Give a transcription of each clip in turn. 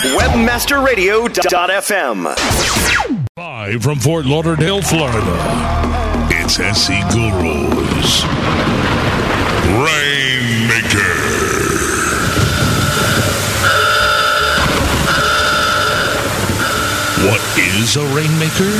Webmasterradio.fm. Live from Fort Lauderdale, Florida, it's SE Gurus. Rainmaker. What is a rainmaker?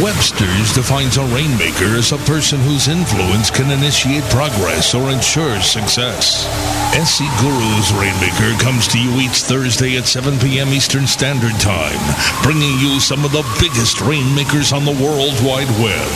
Webster's defines a rainmaker as a person whose influence can initiate progress or ensure success. SE Guru's Rainmaker comes to you each Thursday at 7 p.m. Eastern Standard Time, bringing you some of the biggest rainmakers on the World Wide Web.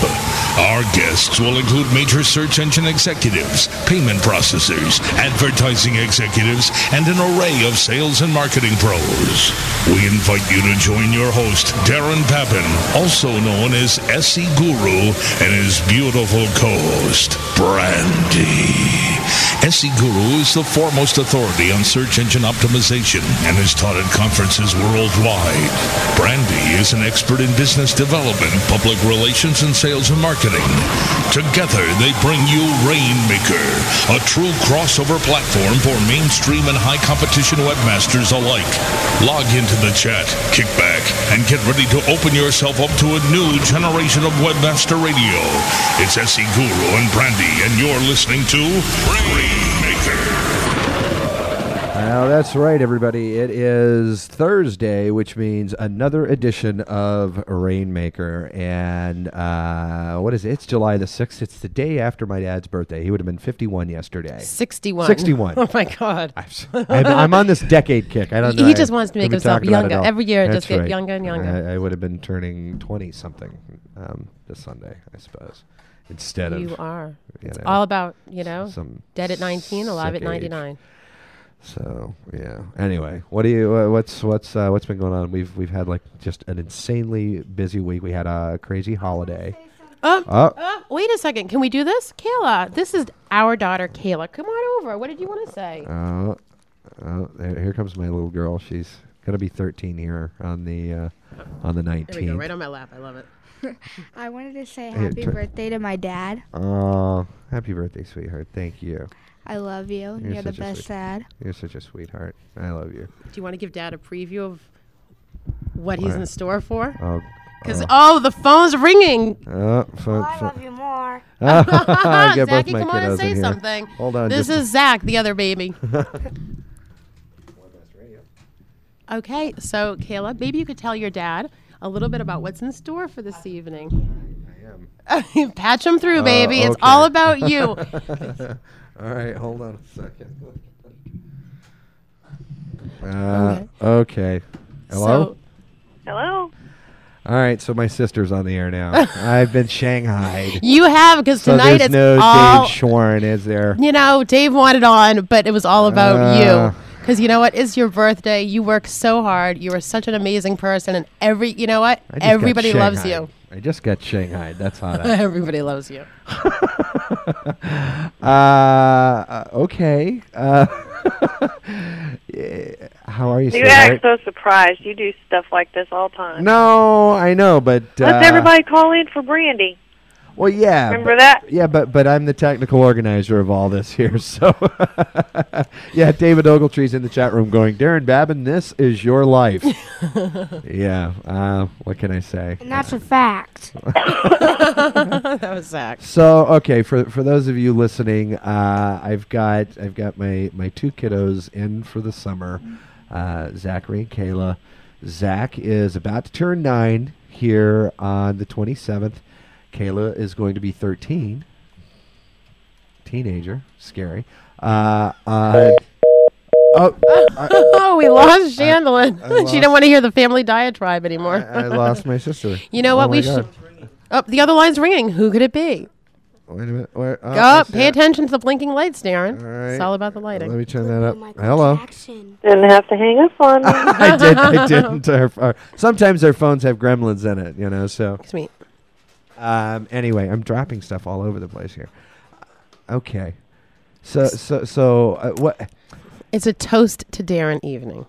Our guests will include major search engine executives, payment processors, advertising executives, and an array of sales and marketing pros. We invite you to join your host, Darren Babin, also known as SE Guru, and his beautiful co-host, Brandy. SE Guru is the foremost authority on search engine optimization and is taught at conferences worldwide. Brandy is an expert in business development, public relations, and sales and marketing. Together, they bring you Rainmaker, a true crossover platform for mainstream and high competition webmasters alike. Log into the chat, kick back, and get ready to open yourself up to a new generation of webmaster radio. It's SE Guru and Brandy, and you're listening to Rainmaker. Well, that's right, everybody. It is Thursday, which means another edition of Rainmaker. And uh, what is it? It's July the 6th. It's the day after my dad's birthday. He would have been 51 yesterday. 61. 61. Oh my God. I'm, I'm on this decade kick. I don't know. He I- just wants to make himself talking about it younger. Every year That's just get right. younger and younger. I, I would have been turning 20 something um, this Sunday, I suppose, instead of. You are. you It's know, all about, you know, some dead at 19, alive at age. 99. So yeah. Anyway, what do you? Uh, what's what's uh, what's been going on? We've we've had like just an insanely busy week. We had a crazy holiday. Um, Oh. uh, wait a second. Can we do this? Kayla, this is our daughter, Kayla. Come on over. What did you want to say? Oh, oh, there, here comes my little girl. She's gonna be 13 here on the uh, on the 19th. There we go. Right on my lap. I love it. I wanted to say Here, happy tur- birthday to my dad. Oh, happy birthday, sweetheart. Thank you. I love you. You're You're, the best sweet- dad. You're such a sweetheart. I love you. Do you want to give Dad a preview of what he's in store for? Oh. Because, oh. oh, the phone's ringing. Oh, phone, oh, phone. you more. I get both Zachy, my come on and say in here. something. Hold on. This is Zach, the other baby. okay, so Kayla, maybe you could tell your dad a little bit about what's in store for this evening. I am. Patch him through, baby. Uh, it's okay. all about you. All right, hold on a second. Uh, okay. Hello. So, Hello. All right, so my sister's on the air now. I've been shanghaied. you have because So tonight there's it's no all. Dave Schwarn, is there? you know, Dave wanted on, but it was all about Uh. you. Because you know what? It's your birthday. You work so hard. You are such an amazing person, and every you know what? I just got Everybody loves shanghaied. you. I just got shanghaied. That's hot. Everybody loves you. uh, uh, okay. Uh, how are you, You act so surprised. You do stuff like this all the time. No, I know, but uh, Let's everybody call in for Brandy. Well, yeah. Remember but- that? Yeah, but but I'm the technical organizer of all this here. So, yeah, David Ogletree's in the chat room going, Darren Babin, this is your life. yeah. Uh, what can I say? And that's a fact. that was Zach. So okay, for for those of you listening, uh, I've got I've got my my two kiddos in for the summer, uh, Zachary and Kayla. Zach is about to turn nine here on the twenty seventh. Kayla is going to be thirteen. Teenager, scary. Uh, on oh, I, Oh, we lost Chandlin. She lost- didn't want to hear the family diatribe anymore. I lost my sister. You know Oh what? we should. Oh, the other line's ringing. Who could it be? Wait a minute. Where, oh, Go I up. see Pay it. attention to the blinking lights, Darren. All right. It's all about the lighting. Let me turn that up. Hello. Didn't have to hang up on me. I did. I didn't. Our, our, sometimes our phones have gremlins in it, you know. So Sweet. Um, anyway, I'm dropping stuff all over the place here. Okay. So so so uh, what? It's a toast to Darren evening.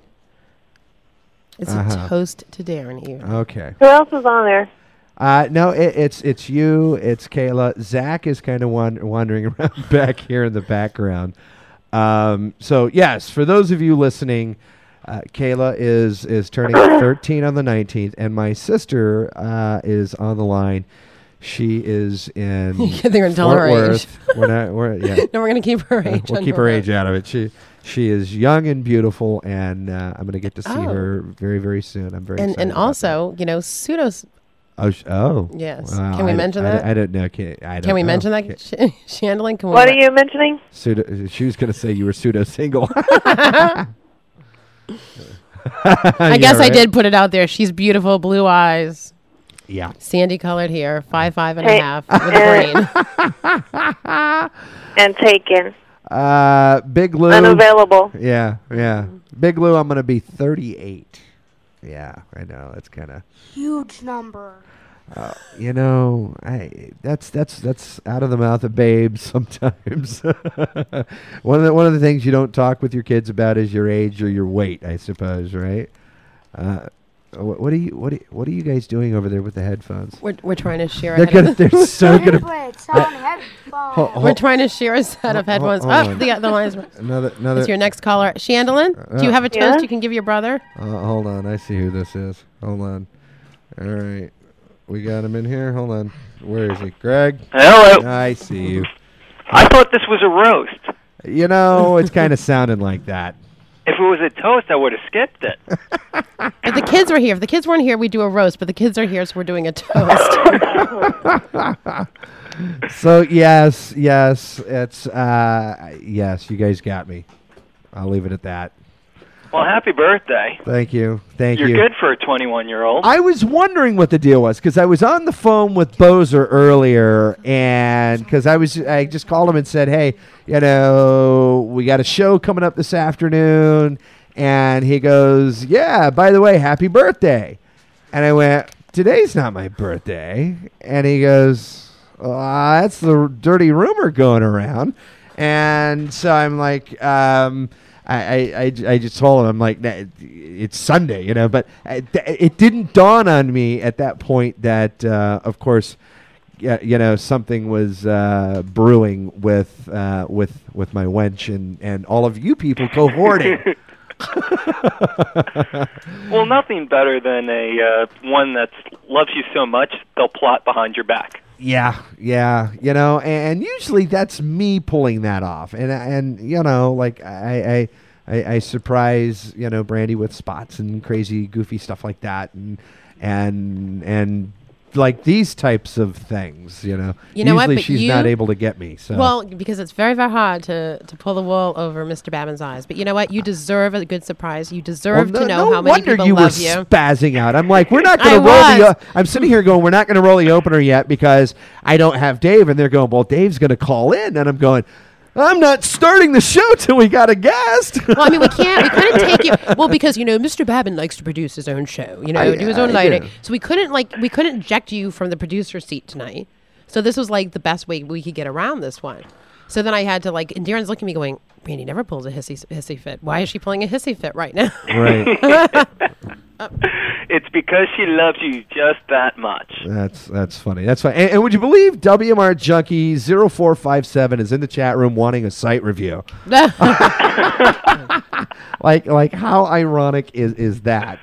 It's Uh-huh. a toast to Darren evening. Okay. Who else is on there? Uh, no, it, it's it's you. It's Kayla. Zach is kind of wan- wandering around back here in the background. Um, so yes, for those of you listening, Uh, Kayla is is turning 13 on the 19th, and my sister uh, is on the line. She is in They're gonna tell her Fort age. Worth. We're not. We're yeah. No, we're gonna keep her Uh, age. we'll keep her age out of it. She she is young and beautiful, and uh, I'm going to get to see Oh. her very very soon. I'm very And excited and about also, you know, pseudos. that. oh sh- oh Yes. Wow, Can we I- mention I, that? I, don't know. Can, I don't Can we know. mention that, Can- Sh- Chandling? Can we What are you mentioning? Pseudo, she was going to say you were pseudo single. I guess I did put it out there. She's beautiful, blue eyes, Yeah. sandy colored hair, five five and a half with a brain. And taken. Uh, Big Lou. Unavailable. Yeah, yeah. Big Lou, I'm going to be 38. Yeah, I know. That's kind of. Huge number. Uh, You know, I that's that's that's out of the mouth of babes sometimes. one of the one of the things you don't talk with your kids about is your age or your weight, I suppose, right? Uh, what, what are you what are, what are you guys doing over there with the headphones? We're, we're trying to share. They're A head gonna they're so gonna headphones. We're trying to share a set of headphones. hold Oh, on. the, the lines. another another. That's your next caller, Chandlin. Do you Uh, have a toast Yeah? you can give your brother? Uh, hold on, I see who this is. Hold on. All right, we got him in here. Hold on, where is he? Greg. Hello. I see you. I thought this was a roast. You know, it's kind of sounding like that. If it was a toast, I would have skipped it. If the kids were here, if the kids weren't here, we'd do a roast. But the kids are here, so we're doing a toast. So yes, yes, it's uh, yes. You guys got me. I'll leave it at that. Well, happy birthday. Thank you, thank You're you. good for a 21 year old. I was wondering what the deal was because I was on the phone with Bozer earlier, and because I was, I just called him and said, "Hey, you know, we got a show coming up this afternoon," and he goes, "Yeah, by the way, happy birthday," and I went, "Today's not my birthday," and he goes, uh, "That's the dirty rumor going around," and so I'm like, um. I, I, I, I just told him I'm like "Nah, it's Sunday, you know, but uh, it didn't dawn on me at that point that, uh, of course, you know, something was uh, brewing with uh, with with my wench and, and all of you people cohorting. well, nothing better than a uh, one that loves you so much they'll plot behind your back. Yeah, yeah, you know, and, usually that's me pulling that off, and and you know, like I. I I, I surprise you know Brandy with spots and crazy goofy stuff like that, and and and like these types of things, you know. You know what, Usually but she's you- not able to get me. So well, because it's very, very hard to, to pull the wool over Mr. Babin's eyes. But you know what? You deserve a good surprise. You Well, deserve no, to know no how many wonder people you love were you. spazzing out. I'm like, we're not going to roll the. was. Uh, I'm sitting here going, we're not going to roll the opener yet because I don't have Dave, and they're going, well, Dave's going to call in, and I'm going, I'm not starting the show till we got a guest. well, I mean, we can't. We couldn't take you. Well, because you know, Mr. Babin likes to produce his own show. You know, I- do his own I lighting. do. So we couldn't like we couldn't eject you from the producer seat tonight. So this was like the best way we could get around this one. So then I had to like, and Darren's looking at me going, "Brandy never pulls a hissy hissy fit. Why is she pulling a hissy fit right now?" right. Uh, It's because she loves you just that much. That's that's funny. That's fine. And, and would you believe WMR Junkie 0457 is in the chat room wanting a site review? Like like how ironic is is that?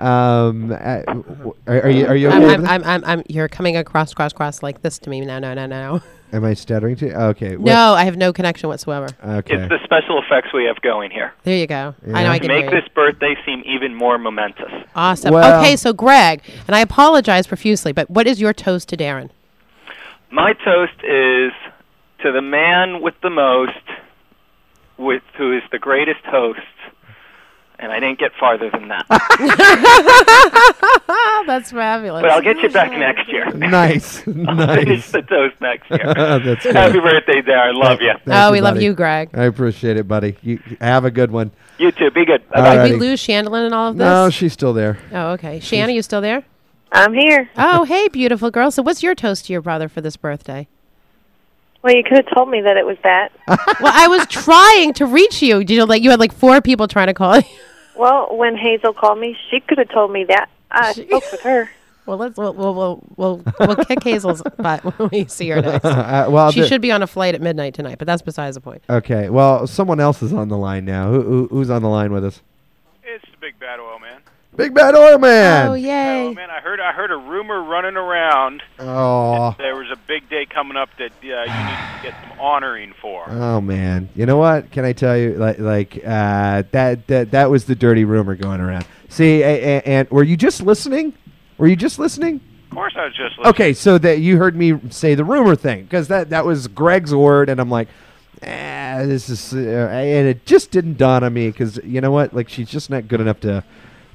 Um, uh, are, are you are you okay I'm, I'm. I'm, I'm, I'm, you're coming across, cross, cross like this to me. No, no, no, no. Am I stuttering too? Okay. what- No, I have no connection whatsoever. Okay. It's the special effects we have going here. There you go. I know I can make hear you. this birthday seem even more momentous. Awesome. Well- okay, so Greg, and I apologize profusely, but what is your toast to Darren? My toast is to the man with the most, with who is the greatest host, and I didn't get farther than that. That's fabulous. but I'll get you back next year. nice. Finish nice. the toast next year. That's good. Happy birthday, there. I Love you. Thank oh, we love buddy. you, Greg. I appreciate it, buddy. You have a good one. You too. Be good. Bye All bye. right. Did we Alrighty. lose Chandlin in all of this? No, she's still there. oh, okay. Shanna, you still there? I'm here. Oh, hey, beautiful girl. So, what's your toast to your brother for this birthday? Well, you could have told me that it was that. well, I was trying to reach you. You know, like you had like four people trying to call you. Well, when Hazel called me, she could have told me that. I spoke with her. Well, let's we'll we'll we'll we'll, we'll kick Hazel's butt when we see her next. Uh, well, She the- should be on a flight at midnight tonight, but that's besides the point. Okay. Well, someone else is on the line now. Who, who who's on the line with us? It's the Big Bad Oil Man. Big Bad Oil Man. Oh Oh man, I heard I heard a rumor running around. Oh. There was a big day coming up that uh, you need to get some honoring for. Oh man, you know what? Can I tell you, like, like uh, that that that was the dirty rumor going around. See, a, a, and were you just listening? Were you just listening? Of course, I was just listening. Okay, so that you heard me say the rumor thing because that that was Greg's word, and I'm like, eh, this is, uh, and it just didn't dawn on me because you know what? Like, she's just not good enough to.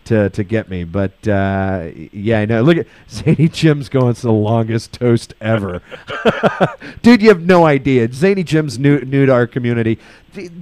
To, to get me, but uh, yeah, I know. Look at Zany Jim's going. It's the longest toast ever, dude. You have no idea. Zany Jim's new new to our community.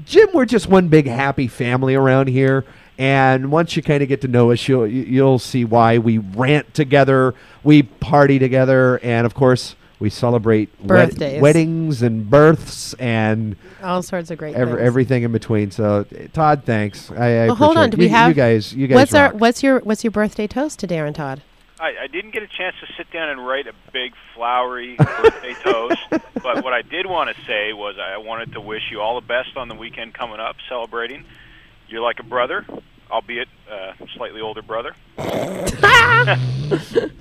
Jim, we're just one big happy family around here. And once you kind of get to know us, you'll you'll see why we rant together, we party together, and of course we celebrate wed- Birthdays. weddings and births and All sorts of great ev- things. everything in between. So, Todd, thanks. I, I Well, hold on. Do we you, have you guys? You guys What's our what's your what's your birthday toast to Darren Todd? I, I didn't get a chance to sit down and write a big flowery birthday toast, but what I did want to say was I wanted to wish you all the best on the weekend coming up, celebrating. You're like a brother, albeit uh, slightly older brother.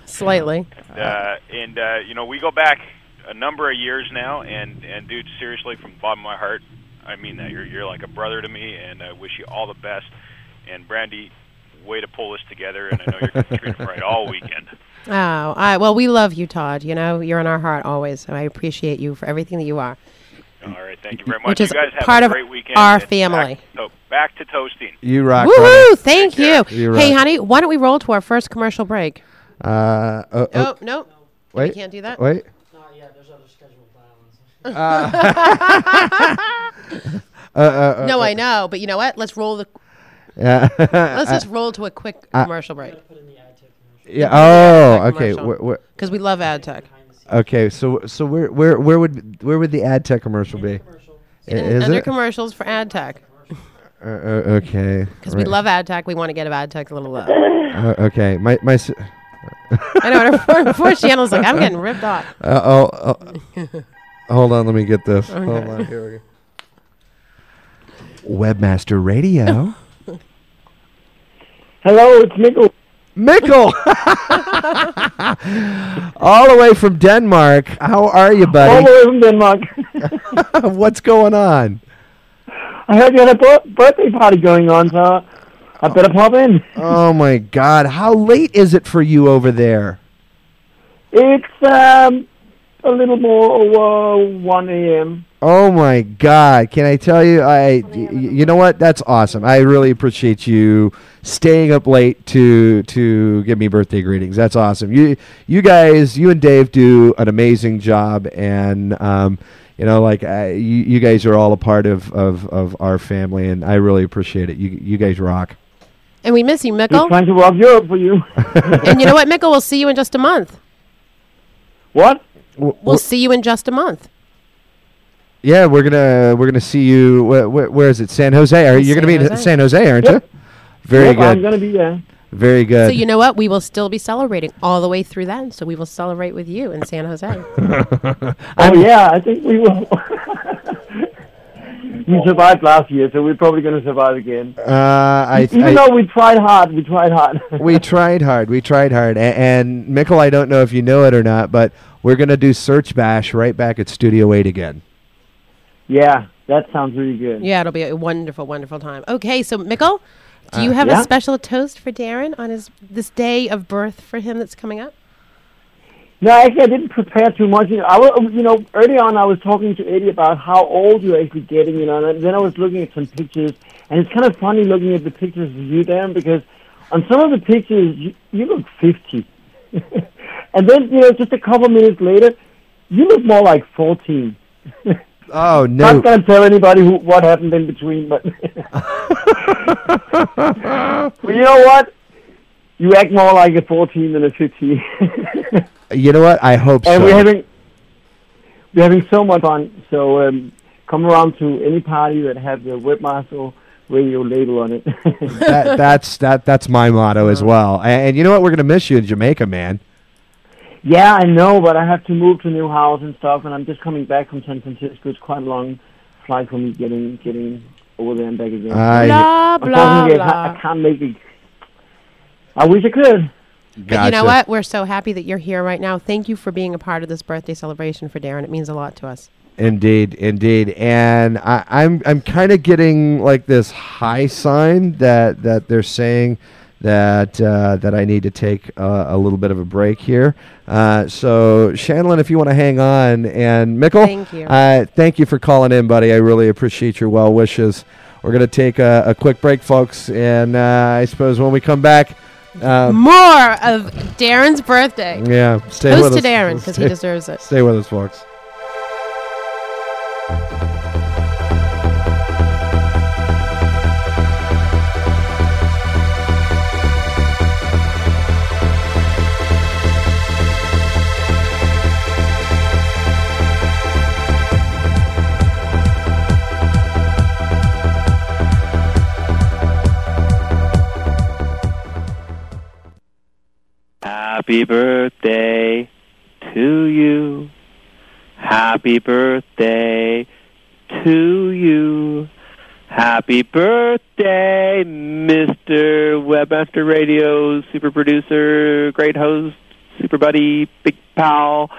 Slightly. uh, and uh, you know we go back a number of years now, and and dude, seriously, from the bottom of my heart, I mean that you're you're like a brother to me, and I wish you all the best. And Brandy, way to pull this together, and I know you're going to treat him right all weekend. Oh, right. Well, we love you, Todd. You know, you're in our heart always. So I appreciate you for everything that you are. All right, thank you very much. Which is you guys have part a of great weekend. our family. Back, back to toasting. You rock. Woohoo! Ronnie. Thank you. You Hey, honey, why don't we roll to our first commercial break? Uh, uh, Oh, oh, no. wait. You can't do that? Wait. Not yet. There's other scheduled uh, uh, No, I know, but you know what? Let's roll the. Yeah. Let's just roll to a quick uh, commercial break yeah. Oh, okay. commercial. Wh- wh- because we love ad tech. okay. So, so where, where, where would, where would the ad tech commercial be? I- Is Under it? commercials for ad tech Uh, uh, okay. because we right. love ad tech. We want to get ad tech a little love. Uh, okay. My, my. s- I know. Our poor channel's like I'm getting ripped off. Uh, oh, oh. hold on. Let me get this. Hold on. Here we go. Webmaster Radio. Hello, it's Nico. Mikkel. All the way from Denmark. How are you, buddy? All the way from Denmark. What's going on? I heard you had a birthday party going on, so I better pop in. Oh my God! How late is it for you over there? It's um a little more over 1 a.m. Oh my God! Can I tell you? I, y- you know what? That's awesome. I really appreciate you staying up late to to give me birthday greetings. That's awesome. You you guys, you and Dave do an amazing job, and um, you know, like I, you, you guys are all a part of, of, of our family, and I really appreciate it. You you guys rock. And we miss you, Just Mikkel. trying to rock Europe for you. and you know what, Mikkel? We'll see you in just a month. what? W- We'll w- see you in just a month. yeah, we're gonna we're gonna see you. Wh- wh- where is it? San Jose. Are you San gonna be in San Jose? Aren't Yep. you? Very Yep, I'm gonna be there. Very good. So you know what? We will still be celebrating all the way through then. So we will celebrate with you in San Jose. Oh yeah, I think we will. we survived last year, so we're probably gonna survive again. uh, I, Even I- though we tried hard, we tried hard. we tried hard. We tried hard. A- and Mikkel, I don't know if you know it or not, but we're gonna do Search Bash right back at Studio Eight again. yeah, that sounds really good. yeah, it'll be a wonderful, wonderful time. Okay, so Mikkel, do you Uh, have yeah? a special toast for Darren on his this day of birth for him that's coming up? No, actually, I didn't prepare too much. You know, I was, you know, early on, I was talking to Eddie about how old you're actually getting. You know, and then I was looking at some pictures, and it's kind of funny looking at the pictures of you, Dan, because on some of the pictures you, you look 50, and then you know, just a couple minutes later, you look more like 14. Oh no. Not no! gonna tell anybody who what happened in between, but but you know what? You act more like a 14 than a 15. you know what? I hope and so. we're having we're having so much fun. So um, come around to any party that has the webmaster radio label on it. that, that's that. That's my motto as well. And, and you know what? We're gonna miss you in Jamaica, man. yeah, I know, but I have to move to a new house and stuff, and I'm just coming back from San Francisco. It's quite a long flight for me getting getting over there and back again. I blah blah Unfortunately, I can't, I can't make it I wish I could. But you know what? We're so happy that you're here right now. Thank you for being a part of this birthday celebration for Darren. It means a lot to us. Indeed, indeed, and I, I'm I'm kind of getting like this high sign that that they're saying that uh, that I need to take uh, a little bit of a break here. Uh, so, Shanlin, if you want to hang on, and Mikkel, Thank you. Uh, thank you for calling in, buddy. I really appreciate your well wishes. We're gonna take a, a quick break, folks, and uh, I suppose when we come back, uh, More of Darren's birthday. yeah, stay Toast with to us. Darren because he deserves it. Stay with us, folks. Happy birthday to you. Happy birthday to you. Happy birthday, Mr. Webmaster Radio, super producer, great host, super buddy, big pal,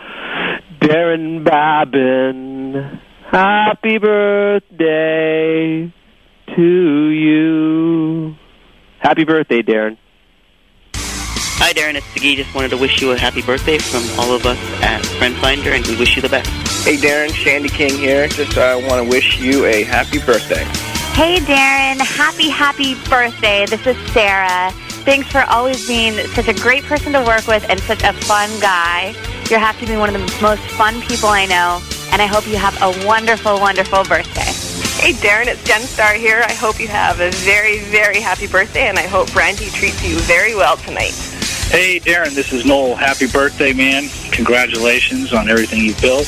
Darren Babin. Happy birthday to you. Happy birthday, Darren. Hi, Darren. It's Siggy. Just wanted to wish you a happy birthday from all of us at FriendFinder, and we wish you the best. Hey Darren, Shandy King here. Just uh, want to wish you a happy birthday. Hey, Darren. Happy, happy birthday. This is Sarah. Thanks for always being such a great person to work with and such a fun guy. You have to be one of the most fun people I know, and I hope you have a wonderful, wonderful birthday. Hey, Darren, it's Jen Star here. I hope you have a very, very happy birthday, and I hope Brandy treats you very well tonight. Hey, Darren, this is Noel. Happy birthday, man. Congratulations on everything you've built.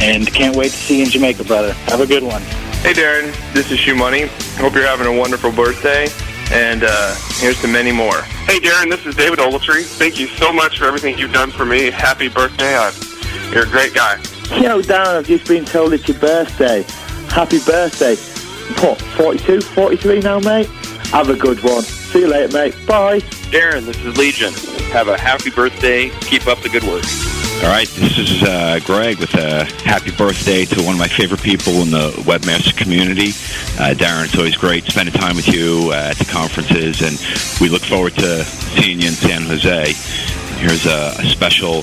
And can't wait to see you in Jamaica, brother. Have a good one. Hey Darren, this is Shoemoney. Hope you're having a wonderful birthday, and uh, here's to many more. Hey, Darren, this is David Ogletree. Thank you so much for everything you've done for me. Happy birthday. I, you're a great guy. You know, Darren, I've just been told it's your birthday. Happy birthday. What, 42, 43 now, mate? Have a good one. See you later, mate. Bye. Darren, this is Legion. Have a happy birthday. Keep up the good work. All right, this is uh, Greg with a happy birthday to one of my favorite people in the webmaster community. Uh, Darren, it's always great spending time with you uh, at the conferences, and we look forward to seeing you in San Jose. Here's a, a special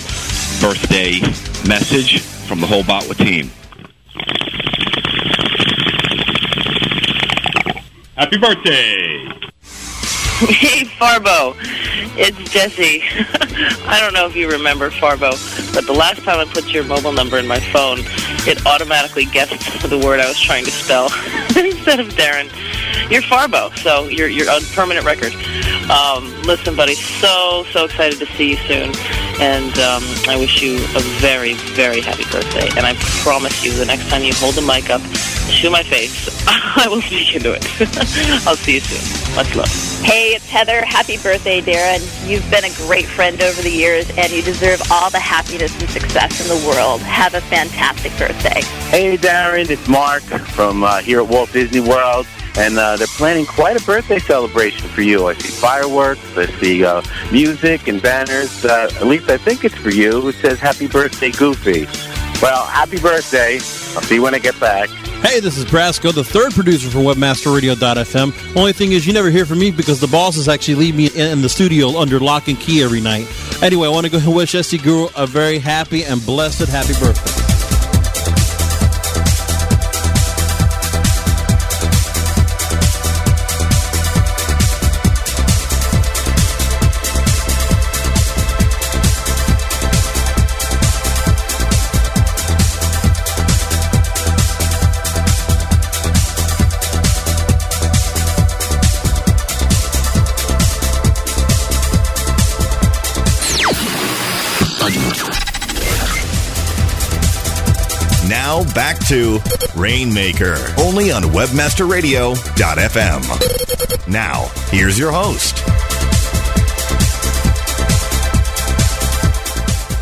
birthday message from the whole Botwa team. Happy birthday! Hey, Farbo. It's Jesse. I don't know if you remember Farbo, but the last time I put your mobile number in my phone, it automatically guessed the word I was trying to spell instead of Darren. You're Farbo, so you're you're on permanent record. Um, listen, buddy, so so excited to see you soon, and um, I wish you a very very happy birthday. And I promise you, the next time you hold the mic up to my face, I will speak into it. I'll see you soon. Much love. Hey, it's Heather. Happy birthday, Darren. You've been a great friend over the years, and you deserve all the happiness and success in the world. Have a fantastic birthday. Hey, Darren, it's Mark from uh, here at Walt Disney World, and uh, they're planning quite a birthday celebration for you. I see fireworks, I see uh, music and banners. Uh, at least I think it's for you. It says "Happy Birthday, Goofy." Well, happy birthday. I'll see you when I get back. Hey, this is Brasco, the third producer for WebmasterRadio.fm. Only thing is, you never hear from me because the bosses actually leave me in, the studio under lock and key every night. Anyway, I want to go and wish SE Guru a very happy and blessed happy birthday. Back to Rainmaker, only on WebmasterRadio.fm. Now, here's your host.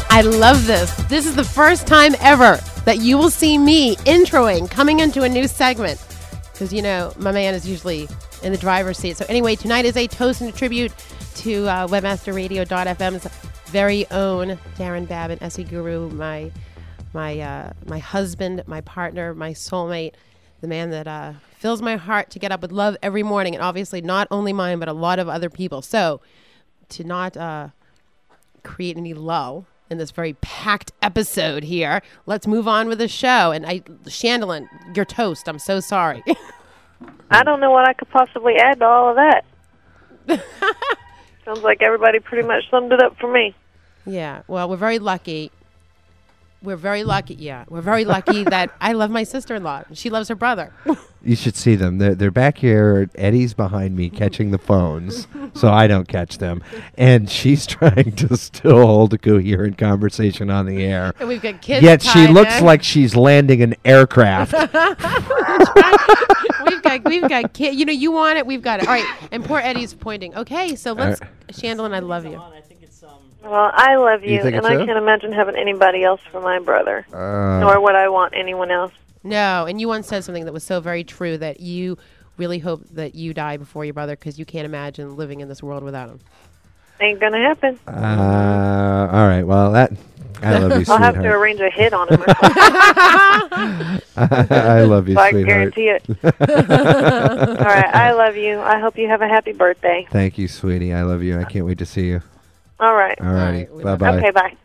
I love this. This is the first time ever that you will see me introing, coming into a new segment. Because, you know, my man is usually in the driver's seat. So, anyway, tonight is a toast and a tribute to uh, webmasterradio.fm's very own Darren Babin, SE Guru, my my uh, my husband, my partner, my soulmate, the man that uh, fills my heart to get up with love every morning, and obviously not only mine but a lot of other people. So to not uh, create any lull in this very packed episode here, let's move on with the show. And I, Chandelier, you're toast. I'm so sorry. I don't know what I could possibly add to all of that. Sounds like everybody pretty much summed it up for me. Yeah. Well, we're very lucky. We're very lucky. Yeah, we're very lucky that I love my sister-in-law. She loves her brother. You should see them. They're, they're back here. Eddie's behind me catching the phones so I don't catch them. And she's trying to still hold a coherent conversation on the air. And we've got kids Yet she looks in. like she's landing an aircraft. we've got we've got kid. You know, you want it. We've got it. All right. And poor Eddie's pointing. Okay, so let's. All Chandelier, I love you. Well, I love You you, think and it's I so? can't imagine having anybody else for my brother. Uh, Nor would I want anyone else. No, and you once said something that was so very true that you really hope that you die before your brother because you can't imagine living in this world without him. Ain't gonna happen. Uh, all right. Well, that I love you, I'll have to sweetheart. arrange a hit on him. Or something. I love you, so I can sweetheart. guarantee it. All right, I love you. I hope you have a happy birthday. Thank you, sweetie. I love you. I can't wait to see you. All right. All righty. Bye bye. Okay, bye.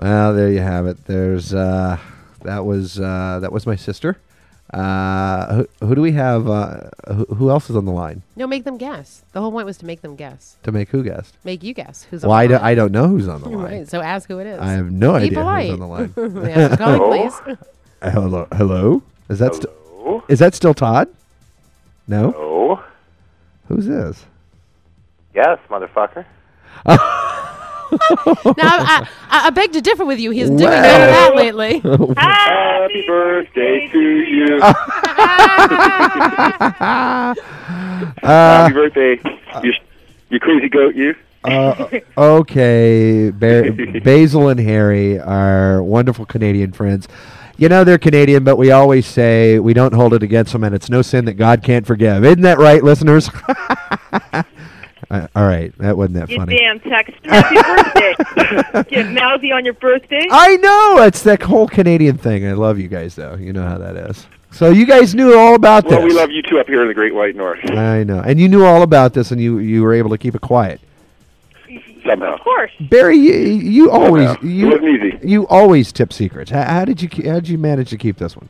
Well, there you have it. There's uh, that was uh, that was my sister. Uh, who, who do we have? Uh, who, who else is on the line No, make them guess. The whole point was to make them guess. to make who guess? Make you guess who's Well, on I, the do, line. I don't know who's on the line. Right, so ask who it is. I have no Be idea polite. who's on the line. May I ask please? Uh, hello, hello. Is that still? Is that still Todd? No. Oh, Who's this? yes, motherfucker. now, I, I, I beg to differ with you. He's doing Wow. none of that lately. Happy birthday to you. Happy birthday, you, you crazy goat, you. Uh, okay, ba- Basil and Harry are wonderful Canadian friends. You know they're Canadian, but we always say we don't hold it against them, and it's no sin that God can't forgive. Isn't that right, listeners? Uh, all right, that wasn't that You funny. damn text. Happy birthday. Get mouthy on your birthday. I know it's that whole Canadian thing. I love you guys, though. You know how that is. So you guys knew all about Well, this. we love you too up here in the Great White North. I know, and you knew all about this, and you you were able to keep it quiet. Somehow. Of course. Barry, you, you always Somehow. you It wasn't easy. you always tip secrets. How, how did you ke- how did you manage to keep this one?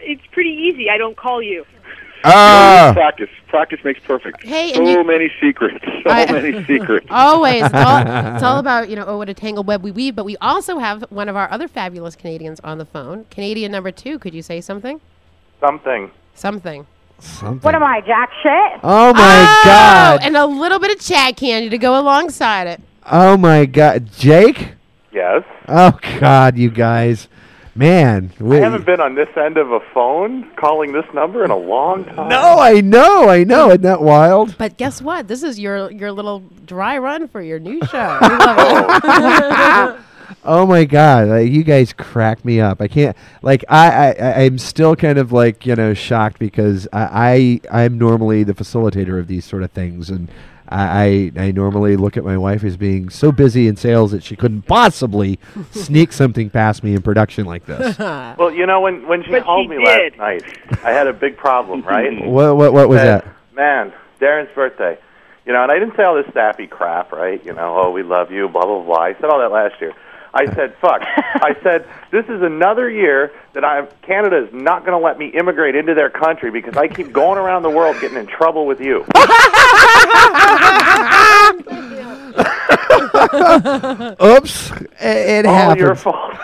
It's pretty easy. I don't call you. Ah. practice. Practice makes perfect. Hey, so you- many secrets. So I- many secrets. Always. It's all, it's all about, you know, oh, what a tangled web we weave. But we also have one of our other fabulous Canadians on the phone. Canadian number two. Could you say something? Something. Something. Something. What am I, jack shit? Oh my Oh, God! And a little bit of Chat Candy to go alongside it. Oh my God, Jake! Yes. Oh God, you guys, man. We, I haven't been on this end of a phone calling this number in a long time. no, I know, I know. Isn't that wild? But guess what? This is your your little dry run for your new show. We. Oh my God, like, you guys crack me up. I can't like I, I I- I'm still kind of like you know shocked because I, I I'm normally the facilitator of these sort of things and. I, I I normally look at my wife as being so busy in sales that she couldn't possibly sneak something past me in production like this. Well, you know, when when she But called she me did. last night, I had a big problem, right? What what what was Said, that? Man, Darren's birthday. You know, and I didn't say all this sappy crap, right? You know, oh, we love you, blah blah blah. I said all that last year. I said, fuck. I said, this is another year that I Canada is not going to let me immigrate into their country because I keep going around the world getting in trouble with you. Oops, it, it all happened. your fault.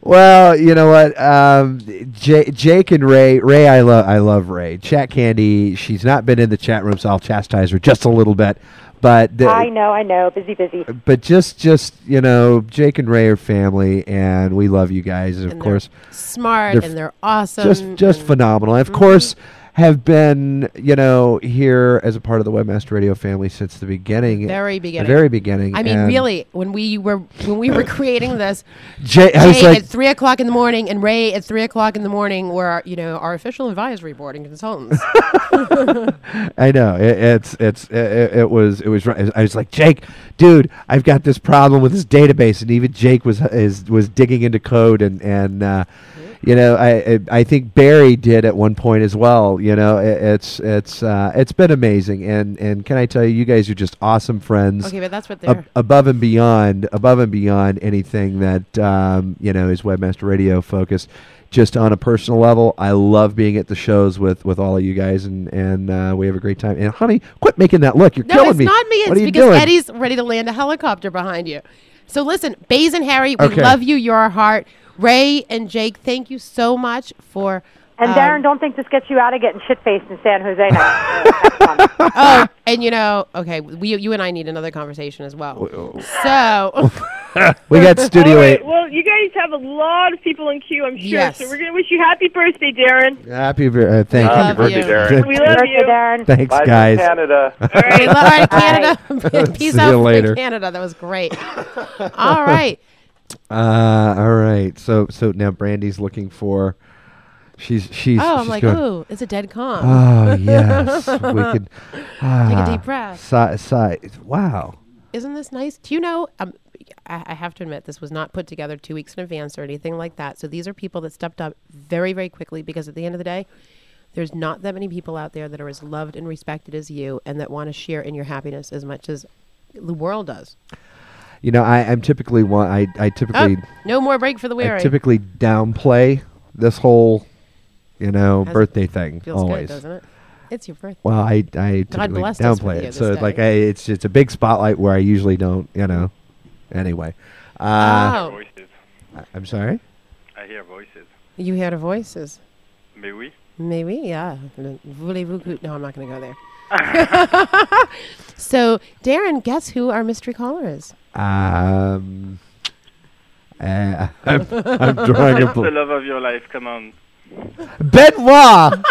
well, you know what, um, J- Jake and Ray. Ray, I love. I love Ray. Chat Candy. She's not been in the chat room, so I'll chastise her just a little bit. But the, I know, I know. Busy, busy. but just just you know, Jake and Ray are family, and we love you guys. And of And they're course, Smart they're and they're awesome. just just and- phenomenal. And of Mhm. course, have been, you know, here as a part of the Webmaster Radio family since the beginning. Very beginning. very beginning. I mean, really, when we were when we were creating this, Jay- Jay like- at three o'clock in the morning and Ray at three o'clock in the morning were our, you know our official advisory board and consultants. I know it, it's it's it, it was it was. I was like Jake, dude, I've got this problem with this database, and even Jake was is was digging into code and and uh, you know I I think Barry did at one point as well. You know it, it's it's uh, it's been amazing, and and can I tell you, you guys are just awesome friends. Okay, but that's what they're- above and beyond above and beyond anything that um, you know is Webmaster Radio focused. Just on a personal level, I love being at the shows with, with all of you guys, and and uh, we have a great time. And honey, quit making that look. You're no, killing me. No, it's not me. What It's because doing? Eddie's ready to land a helicopter behind you. So listen, Bays and Harry, we Okay. love you. You're our heart. Ray and Jake, thank you so much for. And um, Darren, don't think this gets you out of getting shit faced in San Jose now. oh, and you know, okay, we, you and I need another conversation as well. So, we got Studio All Eight. well, you guys have a lot of people in queue, I'm sure. Yes. So we're going to wish you happy birthday, Darren. Happy vir- uh, thank Happy you. birthday, Darren. We love you. Darren. Thanks, Bye guys. Canada. All right, all right, Canada. Peace See out you later. Canada. That was great. all right. Uh, all right. So so now Brandy's looking for. She's she's. oh, I'm like, going, oh, it's a dead calm. Oh yes, we could. Take a ah, deep breath. Sigh, sigh. Wow. Isn't this nice? Do you know? Um, I, I have to admit, this was not put together two weeks in advance or anything like that. So these are people that stepped up very, very quickly because at the end of the day, there's not that many people out there that are as loved and respected as you and that want to share in your happiness as much as the world does. You know, I, I'm typically one. I I typically Oh, no more break for the I weary. typically downplay this whole, you know, Has- birthday thing. Feels always. good, doesn't it? It's your birthday. Well, I I God typically blessed us downplay with you it. So this like, I, day. it's it's a big spotlight where I usually don't. You know. Anyway. Uh, oh, I- I'm sorry. I hear voices. you hear the voices. Mais oui. Maybe, yeah. Voulez-vous que- No, I'm not going to go there. so, Darren, guess who our mystery caller is? Um. uh, I'm, I'm drawing a What's bl- the love of your life? Come on. Benoit.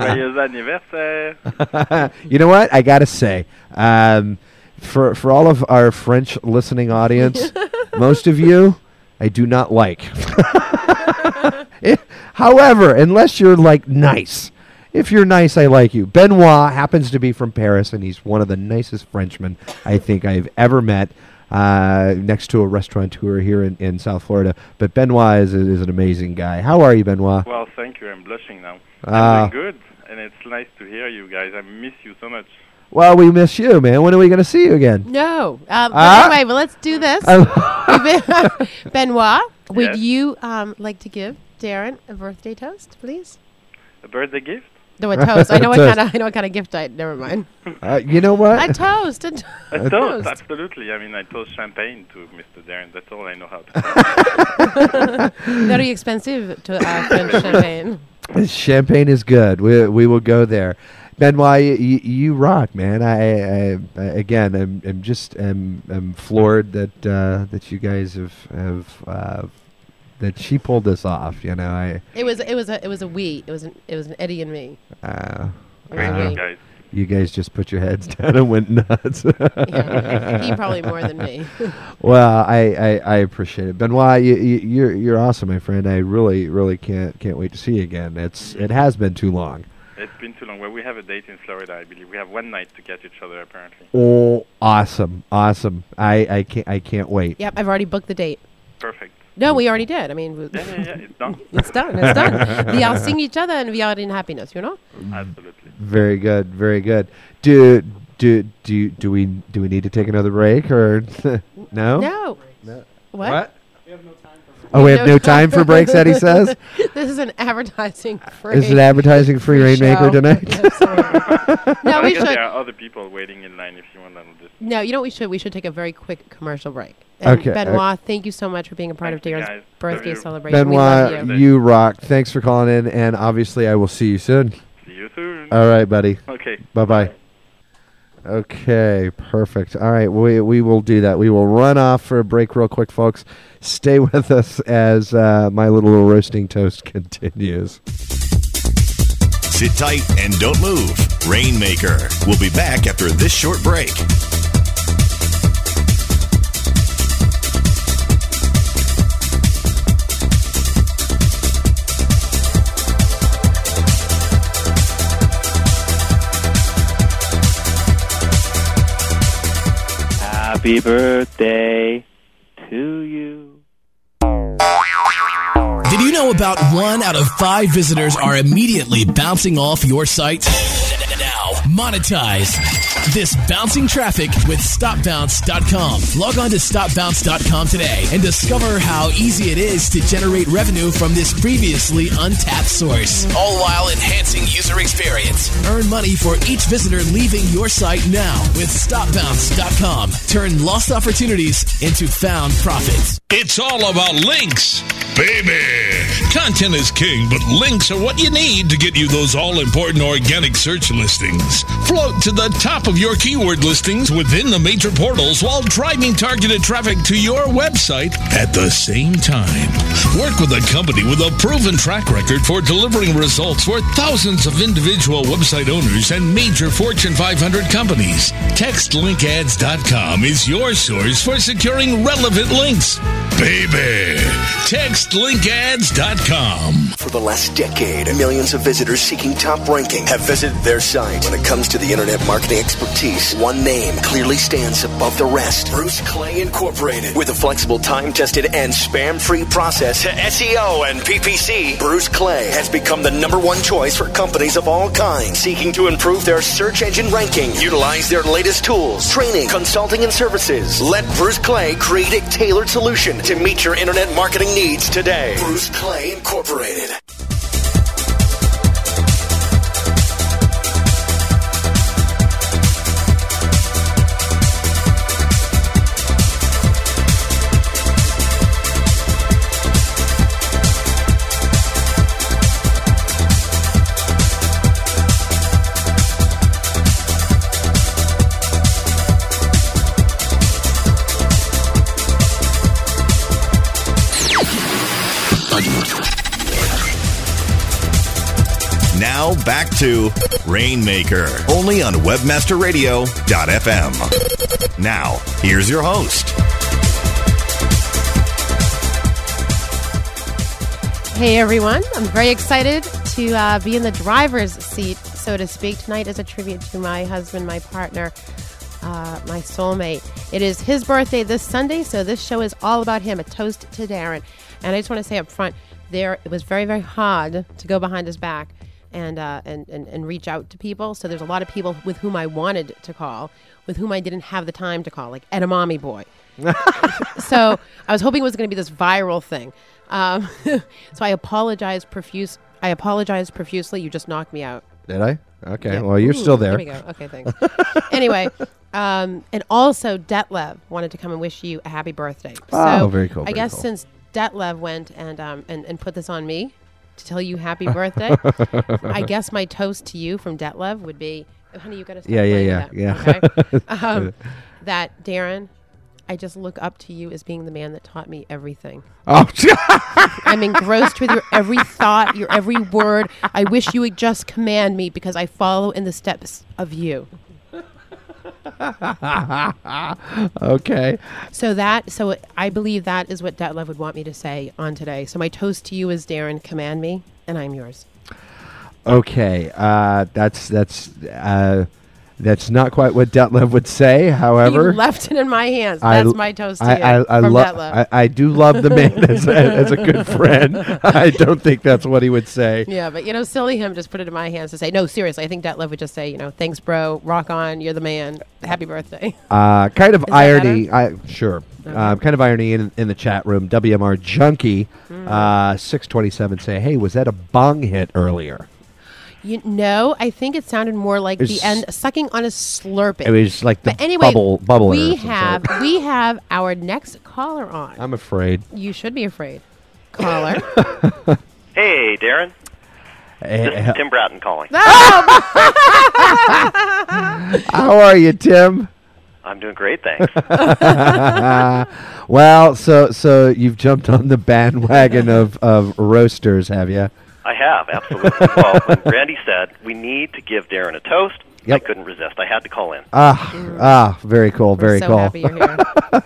Joyeux anniversaire. you know what? I gotta say, um, for for all of our French listening audience, most of you, I do not like. However, unless you're like nice, if you're nice, I like you. Benoit happens to be from Paris, and he's one of the nicest Frenchmen I think I've ever met. Uh, next to a restaurateur here in, in South Florida, but Benoit is, is an amazing guy. How are you, Benoit? Well, thank you. I'm blushing now. I'm good, and it's nice to hear you guys. I miss you so much. Well, we miss you, man. When are we going to see you again? No. Um, but Ah. anyway, well, let's do this. Benoit, would Yes? you um, like to give Darren a birthday toast, please? A birthday gift? No, a toast. I know what kind of I know what kind of gift I. Never mind. Uh, you know what? A toast. A, to- A toast, absolutely. I mean, I toast champagne to Mr. Darren. That's all I know how to do. Very expensive to uh, French champagne. Champagne is good. We we will go there. Benoit, you, you, you rock, man. I, I, I again, I'm, I'm just, I'm, I'm floored that uh, that you guys have have uh, that she pulled this off. You know, I. It was it was a it was a we. It was an it was an Eddie and me. Uh, Great uh, job, guys. You guys just put your heads down and went nuts. Yeah, he probably more than me. well, I, I, I appreciate it, Benoit. You, you, you're you're awesome, my friend. I really really can't can't wait to see you again. It's it has been too long. It's been too long. Well, we have a date in Florida, I believe. We have one night to catch each other, apparently. Oh, awesome, awesome! I, I can't I can't wait. Yep, I've already booked the date. Perfect. No, we already did. I mean, Yeah, yeah, yeah, it's done. it's done. It's done. we are seeing each other and we are in happiness. You know. Absolutely. Very good, very good. Do do do do we do we need to take another break or no? No. No. What? What? Oh, we have no time for breaks. Eddie says. this is an advertising free. Is it advertising free Rainmaker tonight? no, I we guess should. There are other people waiting in line if you want to just. No, you know what we should? We should take a very quick commercial break. And Okay, Benoit, thank you so much for being a part of you, Darren's guys. birthday Love you. celebration. we love Benoit, you. you rock. Thanks for calling in, and obviously I will see you soon. See you soon. All right, buddy. Okay. Bye bye. Okay, perfect. All right, we we will do that. We will run off for a break real quick, folks. Stay with us as uh, my little roasting toast continues. Sit tight and don't move. Rainmaker. We'll be back after this short break. Happy birthday to you. Did you know about one out of five visitors are immediately bouncing off your site? Now, monetize this bouncing traffic with StopBounce.com. Log on to StopBounce.com today and discover how easy it is to generate revenue from this previously untapped source, all while enhancing user experience. Earn money for each visitor leaving your site now with StopBounce.com. Turn lost opportunities into found profits. It's all about links, baby. Content is king, but links are what you need to get you those all important organic search listings. Float to the top of your keyword listings within the major portals while driving targeted traffic to your website at the same time. Work with a company with a proven track record for delivering results for thousands of individual website owners and major Fortune 500 companies. TextLinkAds.com is your source for securing relevant links. Baby, TextLinkAds.com. For the last decade, millions of visitors seeking top ranking have visited their site. When it comes to the internet marketing expertise, one name clearly stands above the rest. Bruce Clay Incorporated. With a flexible, time-tested, and spam-free process to SEO and PPC, Bruce Clay has become the number one choice for companies of all kinds seeking to improve their search engine ranking. Utilize their latest tools, training, consulting, and services. Let Bruce Clay create a tailored solution to meet your internet marketing needs today. Bruce Clay Incorporated. To Rainmaker, only on WebmasterRadio.fm. Now, here's your host. Hey everyone, I'm very excited to uh, be in the driver's seat, so to speak. Tonight as a tribute to my husband, my partner, uh, my soulmate. It is his birthday this Sunday, so this show is all about him. A toast to Darren. And I just want to say up front, there it was very, very hard to go behind his back and, uh, and, and, and reach out to people. So there's a lot of people with whom I wanted to call, with whom I didn't have the time to call, like Edamame Boy. so I was hoping it was going to be this viral thing. Um, so I apologize profuse. I apologize profusely. You just knocked me out. Did I? Okay. Yeah. Well, you're Ooh, still there. There we go. Okay, thanks. anyway, um, and also Detlev wanted to come and wish you a happy birthday. Oh, so very cool, I very guess cool. since Detlev went and, um, and and put this on me to tell you happy birthday, I guess my toast to you from Detlev would be, oh, honey, you got to stop Yeah, yeah, yeah, that, yeah. Okay? um, that Darren. I just look up to you as being the man that taught me everything. Oh, I'm engrossed with your every thought, your every word. I wish you would just command me because I follow in the steps of you. okay. So that, so I believe that is what Detlev would want me to say on today. So my toast to you is Darren, command me, and I'm yours. Okay. Uh, that's that's uh, that's not quite what Detlev would say. However, you left it in my hands. I That's l- my toast to I, you I, I, lo- I, I do love the man as, a, as a good friend. I don't think that's what he would say. yeah, but you know, silly him just put it in my hands to say, no, seriously, I think Detlev would just say, you know, thanks, bro, rock on, you're the man, happy birthday. Uh, kind of Is irony. I sure. Uh, kind of irony in, in the chat room. WMR Junkie, Mm. uh, six twenty seven. Say, hey, was that a bong hit earlier? You know, I think it sounded more like It's- the end sucking on a slurping. It was like the but anyway, bubble bubbler. We have sort. we have our next caller on. I'm afraid. You should be afraid. Caller. Hey, Darren. Eh, This is Tim Bratton calling. How are you, Tim? I'm doing great, thanks. well, so so you've jumped on the bandwagon of, of roasters, have you? I have, absolutely. well, when Randy said we need to give Darren a toast, I couldn't resist. I had to call in. Ah, ah, very cool, very so cool. happy you're here.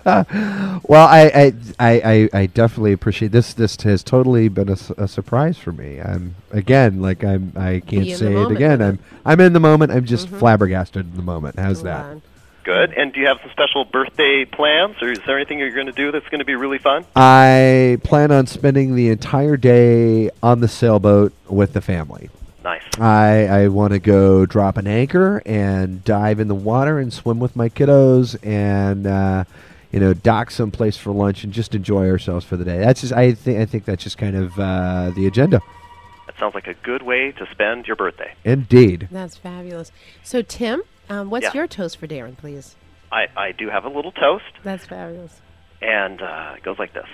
well, I, I, I, I, I definitely appreciate this. This has totally been a surprise for me. I'm again, like I'm, I can't Be in the say it again. I'm, I'm in the moment. I'm just Mhm. flabbergasted in the moment. How's that? Good. And do you have some special birthday plans, or is there anything you're going to do that's going to be really fun? I plan on spending the entire day on the sailboat with the family. Nice. I, I want to go drop an anchor and dive in the water and swim with my kiddos and uh, you know dock someplace for lunch and just enjoy ourselves for the day. That's just I think I think that's just kind of uh, the agenda. That sounds like a good way to spend your birthday. Indeed. That's fabulous. So, Tim, um, what's Yeah. your toast for Darren, please? I, I do have a little toast, That's fabulous. and uh, it goes like this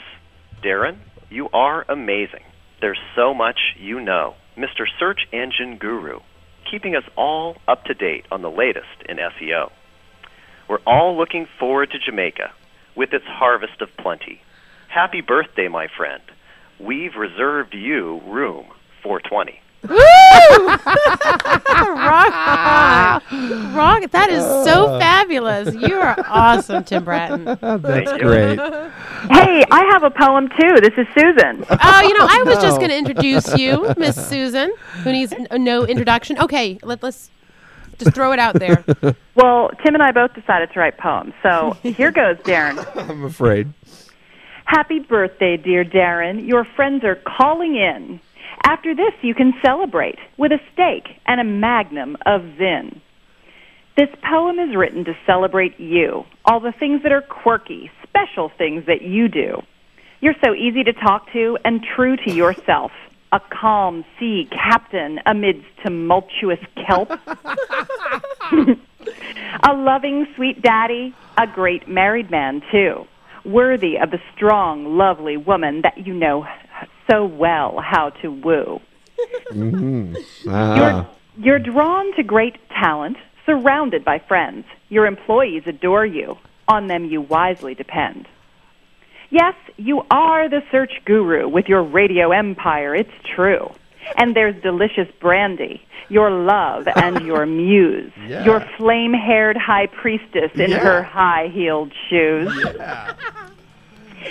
Darren, you are amazing. There's so much you know. Mr. Search Engine Guru, keeping us all up to date on the latest in SEO. We're all looking forward to Jamaica with its harvest of plenty. Happy birthday, my friend. We've reserved you room 420. Woo! rock on. Rock. That is so uh. fabulous. You are awesome, Tim Bratton. That's great. Hey, I have a poem too. This is Susan. Oh, oh, you know, I was just going to introduce you, Miss Susan, who needs n- no introduction. Okay, let, let's just throw it out there. Well, Tim and I both decided to write poems. So here goes, Darren. I'm afraid. Happy birthday, dear Darren. Your friends are calling in. After this, you can celebrate with a steak and a magnum of Zin. This poem is written to celebrate you, all the things that are quirky, special things that you do. You're so easy to talk to and true to yourself. A calm sea captain amidst tumultuous kelp. a loving, sweet daddy, a great married man, too. Worthy of the strong, lovely woman that you know so well how to woo. Mm-hmm. You're, you're drawn to great talent, surrounded by friends. Your employees adore you. On them you wisely depend. Yes, you are the search guru with your radio empire, it's true. And there's delicious brandy, your love and your muse, Yeah. your flame haired high priestess in Yeah. her high heeled shoes.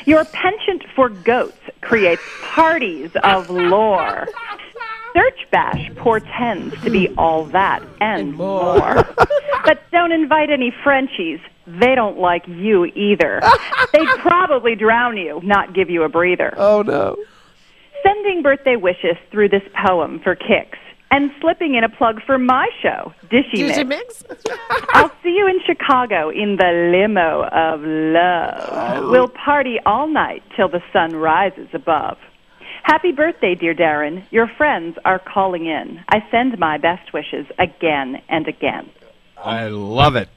Your penchant for goats creates parties of lore. Search Bash portends to be all that and more. but don't invite any Frenchies. They don't like you either. They'd probably drown you, not give you a breather. Oh, no. Sending birthday wishes through this poem for kicks. And slipping in a plug for my show, Dishy Dishy Mix. I'll see you in Chicago in the limo of love. Oh. We'll party all night till the sun rises above. Happy birthday, dear Darren. Your friends are calling in. I send my best wishes again and again. I love it.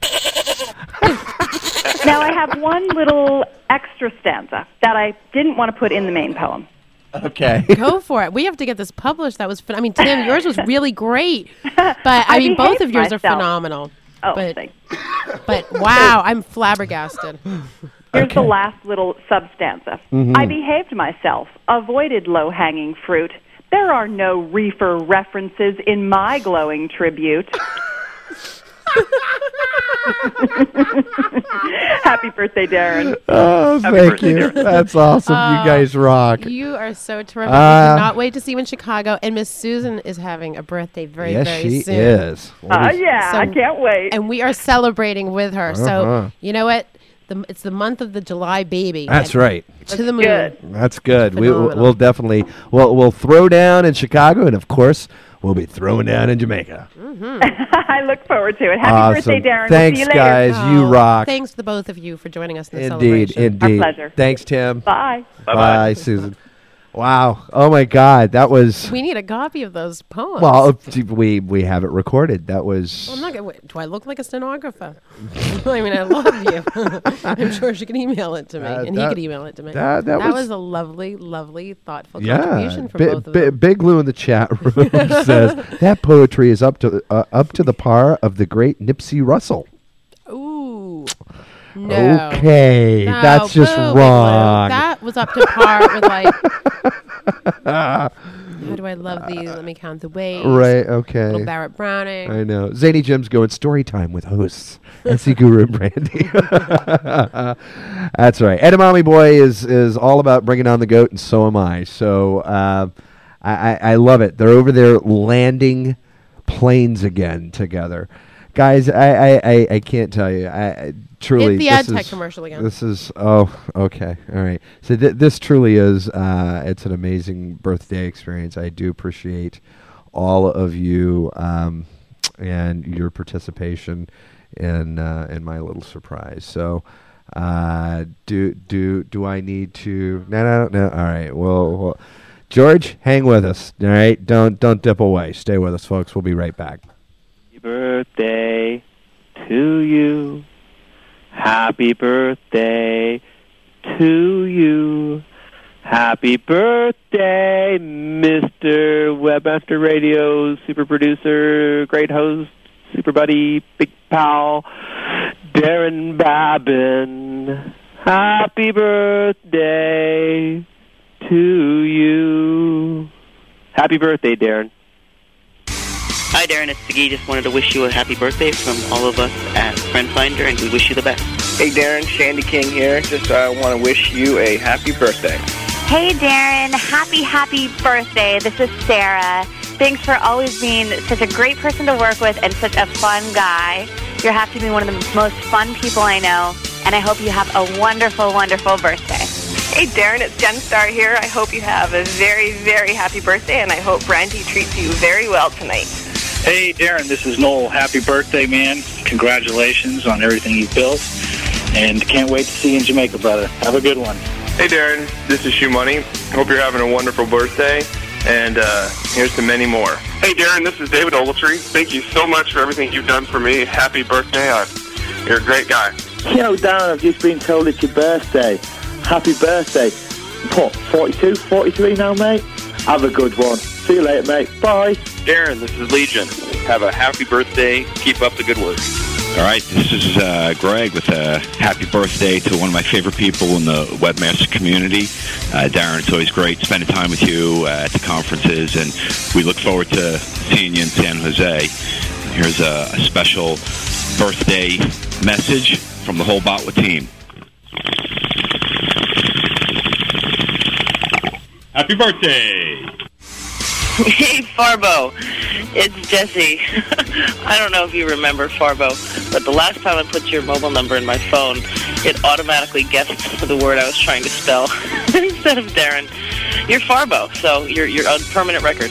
Now, I have one little extra stanza that I didn't want to put in the main poem. Okay. Go for it. We have to get this published. That was, fun. I mean, Tim, yours was really great, but I, I mean, both of yours are phenomenal. Oh, but, thanks. but wow, I'm flabbergasted. Here's the last little substanza. Mhm. I behaved myself, avoided low hanging fruit. There are no reefer references in my glowing tribute. Happy birthday, Darren. Oh, Happy thank birthday, you. Darren. That's awesome. Uh, you guys rock. You are so terrific. Uh, I cannot wait to see you in Chicago. And Miss Susan is having a birthday very, Yes, very she soon. is. What Ah, is- yeah, I can't wait. And we are celebrating with her. Uh-huh. So you know what? The, it's the month of the July baby. That's right. To the moon. That's good. We, we'll, Phenomenal. we'll definitely we'll we'll throw down in Chicago, and of course we'll be throwing down in Jamaica. Mm-hmm. I look forward to it. Happy Awesome. birthday, Darren. Thanks, we'll see you guys. later. You oh, rock. Thanks to the both of you for joining us in the Indeed, celebration. indeed. Our pleasure. Thanks, Tim. Bye. Bye, Susan. Wow. Oh my God, that was. We need a copy of those poems. Well, we we have it recorded. That was. Well, I'm not gonna. Wait, do I look like a stenographer? I mean, I love you. I'm sure she can email it to me, Uh, and that- he could email it to me. that- that was- was a lovely, lovely, thoughtful yeah, contribution from Bi- both of them. Big Lou in the chat room says that poetry is up to uh, up to the par of the great Nipsey Russell. No. Okay, No, that's just boo, wrong. That was up to par with like. How do I love these? Let me count the ways. Right, okay. Little Barrett Browning. I know. Zany Jim's going story time with hosts. SE Guru and Brandy. That's right. Edamame Boy is is all about bringing on the goat, and so am I. So uh, I, I I love it. They're over there landing planes again together, guys. I I, I, I can't tell you. I truly Hit the this ad tech is- commercial again. This is oh okay all right. So th- this truly is uh, it's an amazing birthday experience. I do appreciate all of you um, and your participation in uh, in my little surprise. So. Uh, do do do I need to? No, no, no. All right. Well, well, George, hang with us. All right. Don't don't dip away. Stay with us, folks. We'll be right back. Happy birthday to you. Happy birthday to you. Happy birthday, Mr. Webmaster Radio, super producer, great host, super buddy, big pal, Darren Babin. Happy birthday to you. Happy birthday, Darren. Hi, Darren. It's Siggy. Just wanted to wish you a happy birthday from all of us at Friend Finder, and we wish you the best. Hey, Darren, Shandy King here. Just uh, want to wish you a happy birthday. Hey, Darren. Happy, happy birthday. This is Sarah. Thanks for always being such a great person to work with and such a fun guy. You're have to be one of the most fun people I know, and I hope you have a wonderful, wonderful birthday. Hey, Darren, it's Jen Star here. I hope you have a very, very happy birthday, and I hope Brandy treats you very well tonight. Hey, Darren, this is Noel. Happy birthday, man. Congratulations on everything you've built. And can't wait to see you in Jamaica, brother. Have a good one. Hey Darren, this is Shoemoney. Hope you're having a wonderful birthday, and uh, here's to many more. Hey, Darren, this is David Ogletree. Thank you so much for everything you've done for me. Happy birthday. Uh, you're a great guy. You know, Darren, I've just been told it's your birthday. Happy birthday. What, 42, 43 now, mate? Have a good one. See you later, mate. Bye. Darren, this is Legion. Have a happy birthday. Keep up the good work. All right, this is uh, Greg with a happy birthday to one of my favorite people in the webmaster community. Uh, Darren, it's always great spending time with you uh, at the conferences, and we look forward to seeing you in San Jose. Here's a, a special birthday message from the whole Botwa team. Happy birthday! Hey, Farbo. It's Jesse. I don't know if you remember Farbo, but the last time I put your mobile number in my phone, it automatically guessed the word I was trying to spell instead of Darren. You're Farbo, so you're you're on permanent record.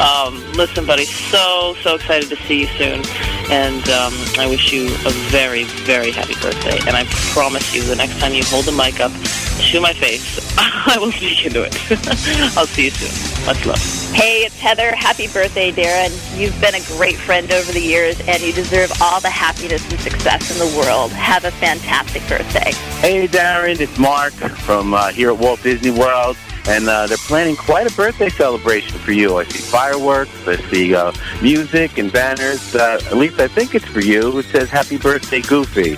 Um, listen, buddy, so so excited to see you soon, and um, I wish you a very very happy birthday. And I promise you, the next time you hold the mic up to my face, I will speak into it. I'll see you soon. Much love. Hey, it's Heather. Happy birthday, Darren. You've been a great friend over the years, and you deserve all the happiness and success in the world. Have a fantastic birthday. Hey, Darren, it's Mark from uh, here at Walt Disney World, and uh, they're planning quite a birthday celebration for you. I see fireworks, I see uh, music and banners. Uh, at least I think it's for you. It says "Happy Birthday, Goofy."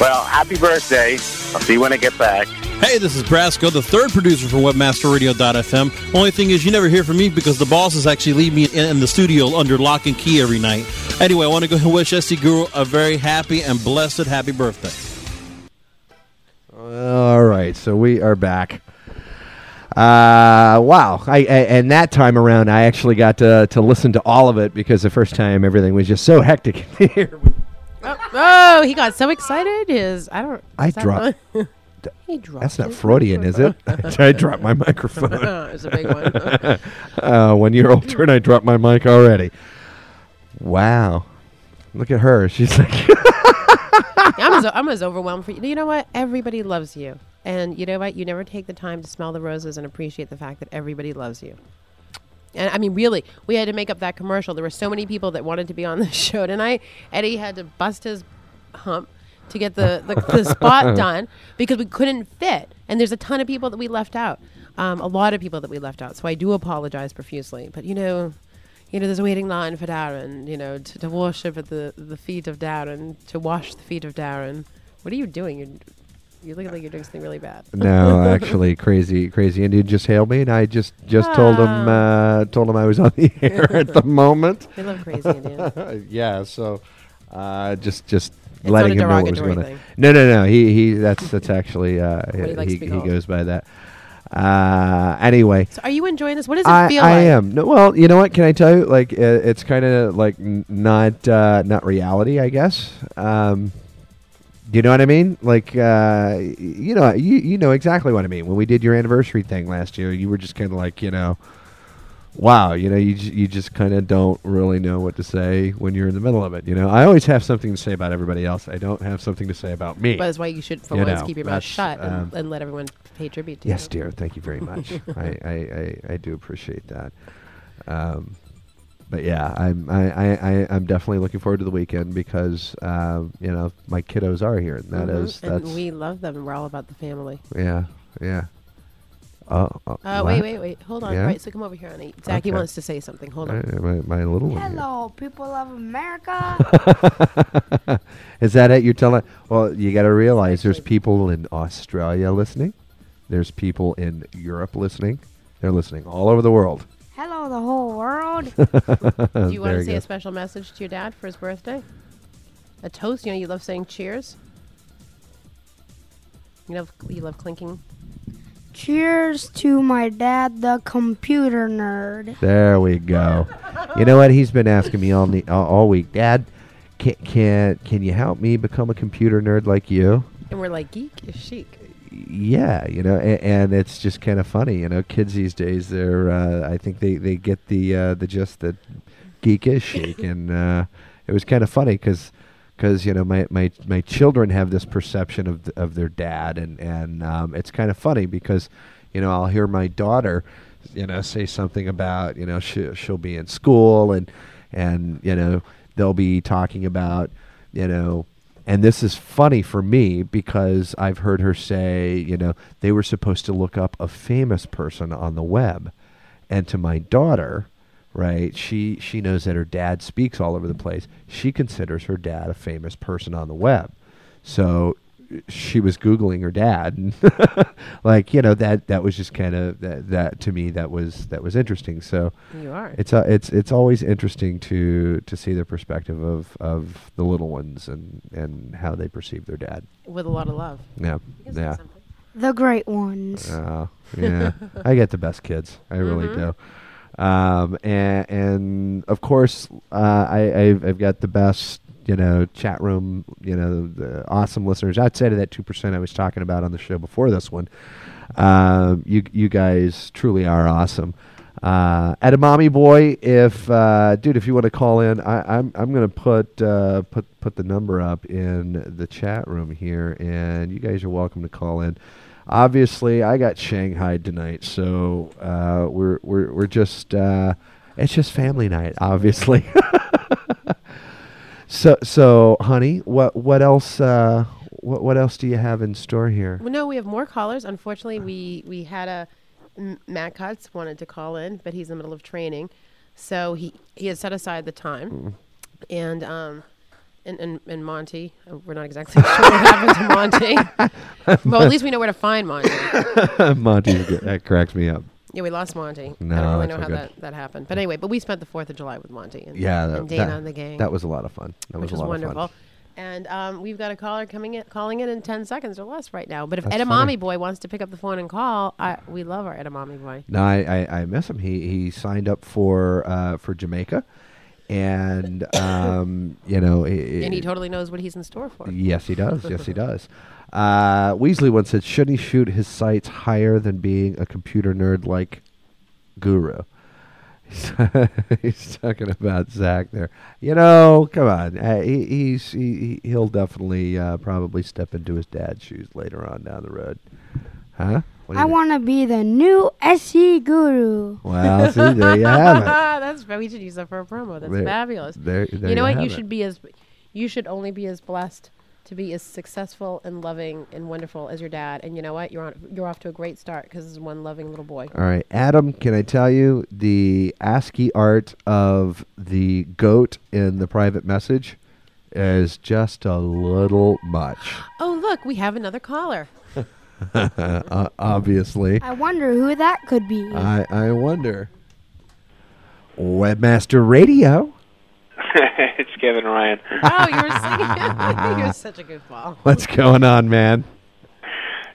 Well, happy birthday. I'll see you when I get back. Hey, this is Brasco, the third producer for WebmasterRadio.fm. Only thing is, you never hear from me because the bosses actually leave me in, in the studio under lock and key every night. Anyway, I want to go and wish SE Guru a very happy and blessed happy birthday. All right, so we are back. Uh, wow! I, I and that time around, I actually got to to listen to all of it because the first time everything was just so hectic here. Oh, oh, he got so excited. His I don't. I dropped. fun? he dropped. That's not Freudian, is it? I dropped my microphone. it's a big one. uh, one year old turn, I dropped my mic already. Wow! Look at her. She's like, I'm as I'm as overwhelmed for you. You know what? Everybody loves you, and you know what? You never take the time to smell the roses and appreciate the fact that everybody loves you. And I mean, really, we had to make up that commercial. There were so many people that wanted to be on the show tonight. Eddie had to bust his hump to get the, the, the spot done because we couldn't fit. And there's a ton of people that we left out. Um, a lot of people that we left out. So I do apologize profusely. But you know, you know, there's a waiting line for Darren. You know, to, to worship at the the feet of Darren, to wash the feet of Darren. What are you doing? You're You look like you're doing something really bad. No, actually, crazy, crazy Indian just hailed me, and I just just told him uh, told him I was on the air at the moment. They love crazy Indian. yeah, so uh, just just letting him know what was going on. No, no, no. He he. That's that's actually uh, he he he goes by that. Uh, anyway, So are you enjoying this? What does it I, feel I like? I am. No, well, you know what? Can I tell you? Like, uh, it's kind of like n- not uh, not reality, I guess. Um, you know what I mean? Like, uh, you know, you you know exactly what I mean. When we did your anniversary thing last year, you were just kind of like, you know, wow, you know, you you just kind of don't really know what to say when you're in the middle of it. You know, I always have something to say about everybody else. I don't have something to say about me. But that's why you should, for You once, know, keep your mouth shut and, um, and let everyone pay tribute to Yes, you. dear. Thank you very much. I, I, I, I do appreciate that. Um, but yeah, I'm I, I, I, I'm definitely looking forward to the weekend because um, you know my kiddos are here, and that Mhm. is and that's we love them. and We're all about the family. yeah yeah. Oh, oh, Uh, wait, wait, wait. Hold on. Yeah? Right, so come over here, honey. Zachy Okay. wants to say something. Hold on. Uh, my, my little one. Hello, people of America. Is that it? You're telling? Well, you got to realize there's people in Australia listening. There's people in Europe listening. They're listening all over the world. Hello, the whole world. Do you want to say go. a special message to your dad for his birthday? A toast? You know, you love saying cheers. You love you love clinking. Cheers to my dad, the computer nerd. There we go. You know what? He's been asking me all ne- all, all week, Dad. Can, can can you help me become a computer nerd like you? And we're like, geek is chic. Yeah, you know, and, and it's just kind of funny, you know. Kids these days, they're uh, I think they, they get the uh, the gist that geek is chic, and uh, it was kind of funny because you know my, my my children have this perception of of their dad, and and um, it's kind of funny because you know I'll hear my daughter, you know, say something about you know she, she'll be in school and and you know they'll be talking about you know and this is funny for me because I've heard her say, you know, they were supposed to look up a famous person on the web. And to my daughter, right, she she knows that her dad speaks all over the place. She considers her dad a famous person on the web. So she was googling her dad and like you know that that was just kind of that, that to me that was that was interesting so You are. it's uh, it's it's always interesting to to see the perspective of of the little ones and and how they perceive their dad With a lot of love. yeah You can say yeah. The great ones. uh, yeah i get the best kids i really Mhm. do um and and of course uh i I've, I've got the best you know chat room you know the awesome listeners outside of that 2% i was talking about on the show before this one um you you guys truly are awesome uh, Edamame boy, if uh, dude, if you want to call in, I, I'm I'm gonna put uh, put put the number up in the chat room here, and you guys are welcome to call in. Obviously, I got Shanghai tonight, so uh, we're we're we're just uh, it's just family night, obviously. so so, honey, what what else uh, what what else do you have in store here? Well, no, we have more callers. Unfortunately, we we had a M- Matt Cutts wanted to call in, but he's in the middle of training, so he he had set aside the time, Mm. and um. And, and, and Monty, uh, we're not exactly sure what happened to Monty. well, at least we know where to find Monty. Monty, that cracks me up. Yeah, we lost Monty. No, I don't really know how good. that, that happened. But anyway, but we spent the 4th of July with Monty and, Yeah, that, and Dana that- and the gang. That was a lot of fun. That which was was a lot wonderful. of fun. And um, we've got a caller coming in, calling in in 10 seconds or less right now. But if That's Edamame funny. Boy wants to pick up the phone and call, I, we love our Edamame Boy. No, I, I, I miss him. He he signed up for uh, for Jamaica, and um, you know, i- i- and he totally knows what he's in store for. Yes, he does. Yes, he does. Uh, Weasley once said, "Shouldn't he shoot his sights higher than being a computer nerd like Guru?" He's talking about Zach there. You know, come on. Uh, he, he's he, he- he'll definitely uh, probably step into his dad's shoes later on down the road. Huh? What I want to be the new SE guru. Well, see, there you have it. That's fa- we should use that for a promo. That's There- fabulous. there- there you know you what? You have it. should be as you should only be as blessed to be as successful and loving and wonderful as your dad. And you know what? You're on you're off to a great start because this is one loving little boy. All right, Adam, can I tell you the ASCII art of the goat in the private message is just a little much. Oh, look, we have another caller. uh, obviously. I wonder who that could be. I I wonder. Webmaster Radio. it's Kevin Ryan. Oh, you were singing. You're such a goofball. What's going on, man?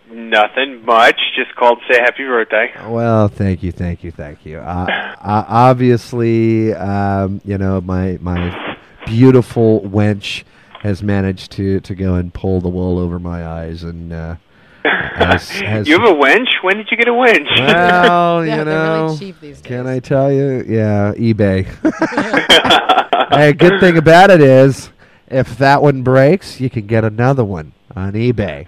Nothing much. Just called to say happy birthday. Well, thank you, thank you, thank you. Uh, uh, obviously, um, you know my my beautiful wench has managed to to go and pull the wool over my eyes and. Uh, has, has you have a wench? When did you get a wench? Well, Yeah, you they're really know, cheap these can I tell you? Yeah, eBay. hey, good thing about it is, if that one breaks, you can get another one on eBay.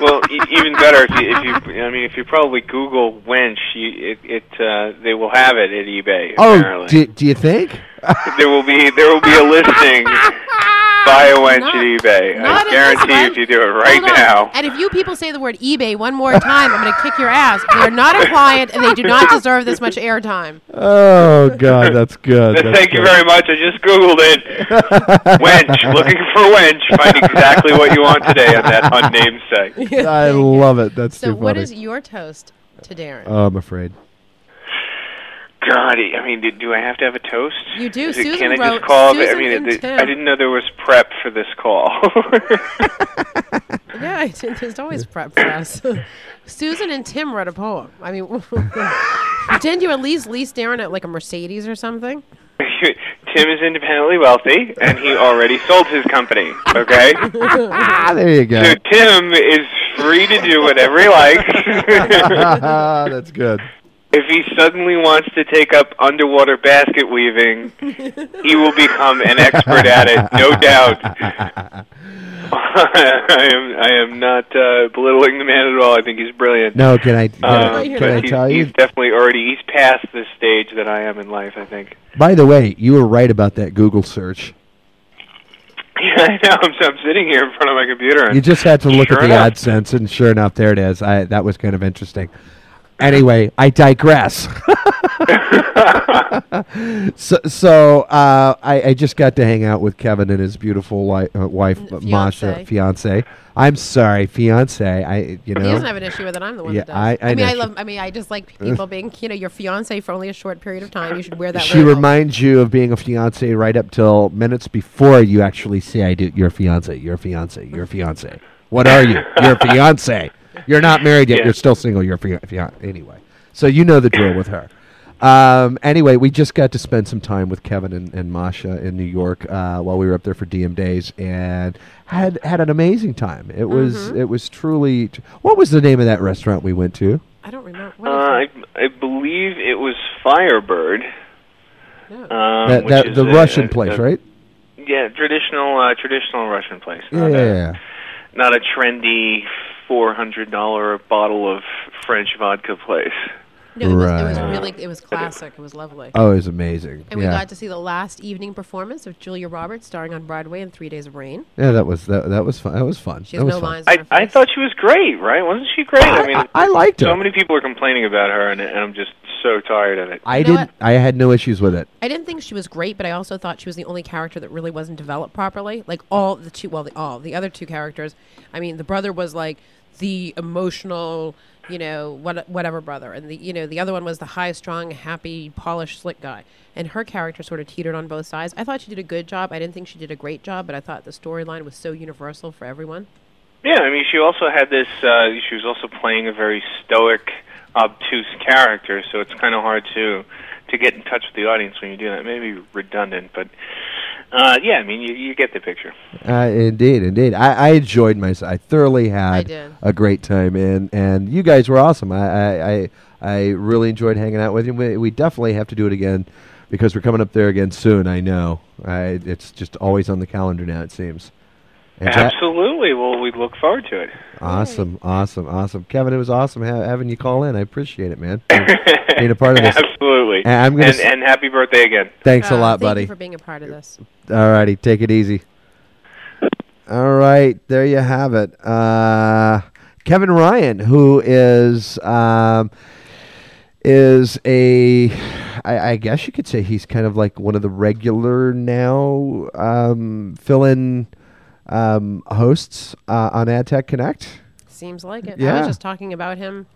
well, e- even better if you, if you, I mean, if you probably Google wench, you, it, it uh, they will have it at eBay. Oh, apparently. do, do you think? there will be there will be a listing. Buy a wench Not- at eBay. not I guarantee you, if you do it right Hold on. now. And if you people say the word eBay one more time, I'm going to kick your ass. They're not a client, and they do not deserve this much airtime. Oh God, that's good. that's Thank you good. very much. I just Googled it. wench. Looking for wench. Find exactly what you want today on that unnamed site. I love it. That's So, too what funny. is your toast to Darren? Oh, I'm afraid. God, I mean, do, do I have to have a toast? You do. Is it- Susan can I wrote- just call? I Susan mean, and it, Tim. I didn't know there was prep for this call. Yeah, I there's always prep for us. Susan and Tim wrote a poem. I mean, didn't you at least lease Darren at like a Mercedes or something? Tim is independently wealthy, and he already sold his company. Okay. Ah, there you go. So Tim is free to do whatever he likes. that's good. If he suddenly wants to take up underwater basket weaving, he will become an expert at it, no doubt. I am I am not uh, belittling the man at all. I think he's brilliant. No, can I- can I- Um, can I tell you- He's definitely already he's past the stage that I am in life. I think. By the way, you were right about that Google search. Yeah, I know. I'm, I'm sitting here in front of my computer. And You just had to look sure at the enough, AdSense, and sure enough, there it is. I, that was kind of interesting. Anyway, I digress. so, so uh, I, I just got to hang out with Kevin and his beautiful wi- uh, wife, Masha, fiance. I'm sorry, fiance. I, you know, He doesn't have an issue with it. I'm the one Yeah, that does. I- I mean. I love. I mean, I just like people being, you know, your fiance for only a short period of time. You should wear that. she label. reminds you of being a fiance right up till minutes before you actually say, "I do." You're a fiance. You're fiance. You're fiance. What are you? You're fiance. You're not married yet. Yeah. You're still single. You're a fia- fiance. Anyway, so you know the drill with her. Um, anyway, we just got to spend some time with Kevin and, and Masha in New York uh, while we were up there for DM days, and had had an amazing time. It was Mm-hmm. it was truly. What was the name of that restaurant we went to? I don't remember. Uh, I, I believe it was Firebird. Um, that, which that is the a- Russian a- place, a- right? Yeah, traditional uh, traditional Russian place. Yeah, Not yeah, a, yeah. Not a trendy four hundred dollar bottle of French vodka place. No, it was, it was really. It was classic. It was lovely. Oh, it was amazing. And we got to see the last evening performance of Julia Roberts starring on Broadway in Three Days of Rain. Yeah, that was that, that was fun. That was fun. She that has was no fun. lines. I I thought she was great, right? Wasn't she great? I, mean, I liked her. So many people are complaining about her, and, and I'm just so tired of it. I You know didn't. I had no issues with it. I didn't think she was great, but I also thought she was the only character that really wasn't developed properly. Like all the two, well, the, all the other two characters. I mean, the brother was like the emotional, you know, what, whatever brother, and the you know the other one was the high strung, happy, polished, slick guy. And her character sort of teetered on both sides. I thought she did a good job. I didn't think she did a great job, but I thought the storyline was so universal for everyone. Yeah, I mean, she also had this. Uh, she was also playing a very stoic, obtuse character, so it's kind of hard to to get in touch with the audience when you do that. Maybe redundant, but uh, yeah, I mean, you, you get the picture. Uh, indeed, indeed. I, I enjoyed myself. I thoroughly had did. a great time, and and you guys were awesome. I I, I, I really enjoyed hanging out with you. We, we definitely have to do it again because we're coming up there again soon. I know. I, it's just always on the calendar now. It seems. And Absolutely. Well, we look forward to it. awesome, awesome, awesome. Kevin, it was awesome ha- having you call in. I appreciate it, man. Being a part of this. Absolutely. And I'm gonna and, s- and happy birthday again. Thanks a Uh, lot, thank buddy. you for being a part of this. All righty, take it easy. All right, there you have it. Uh, Kevin Ryan, who is um, is a, I, I guess you could say he's kind of like one of the regular now um, fill-in um, hosts uh, on AdTech Connect. Seems like it. I Yeah. was just talking about him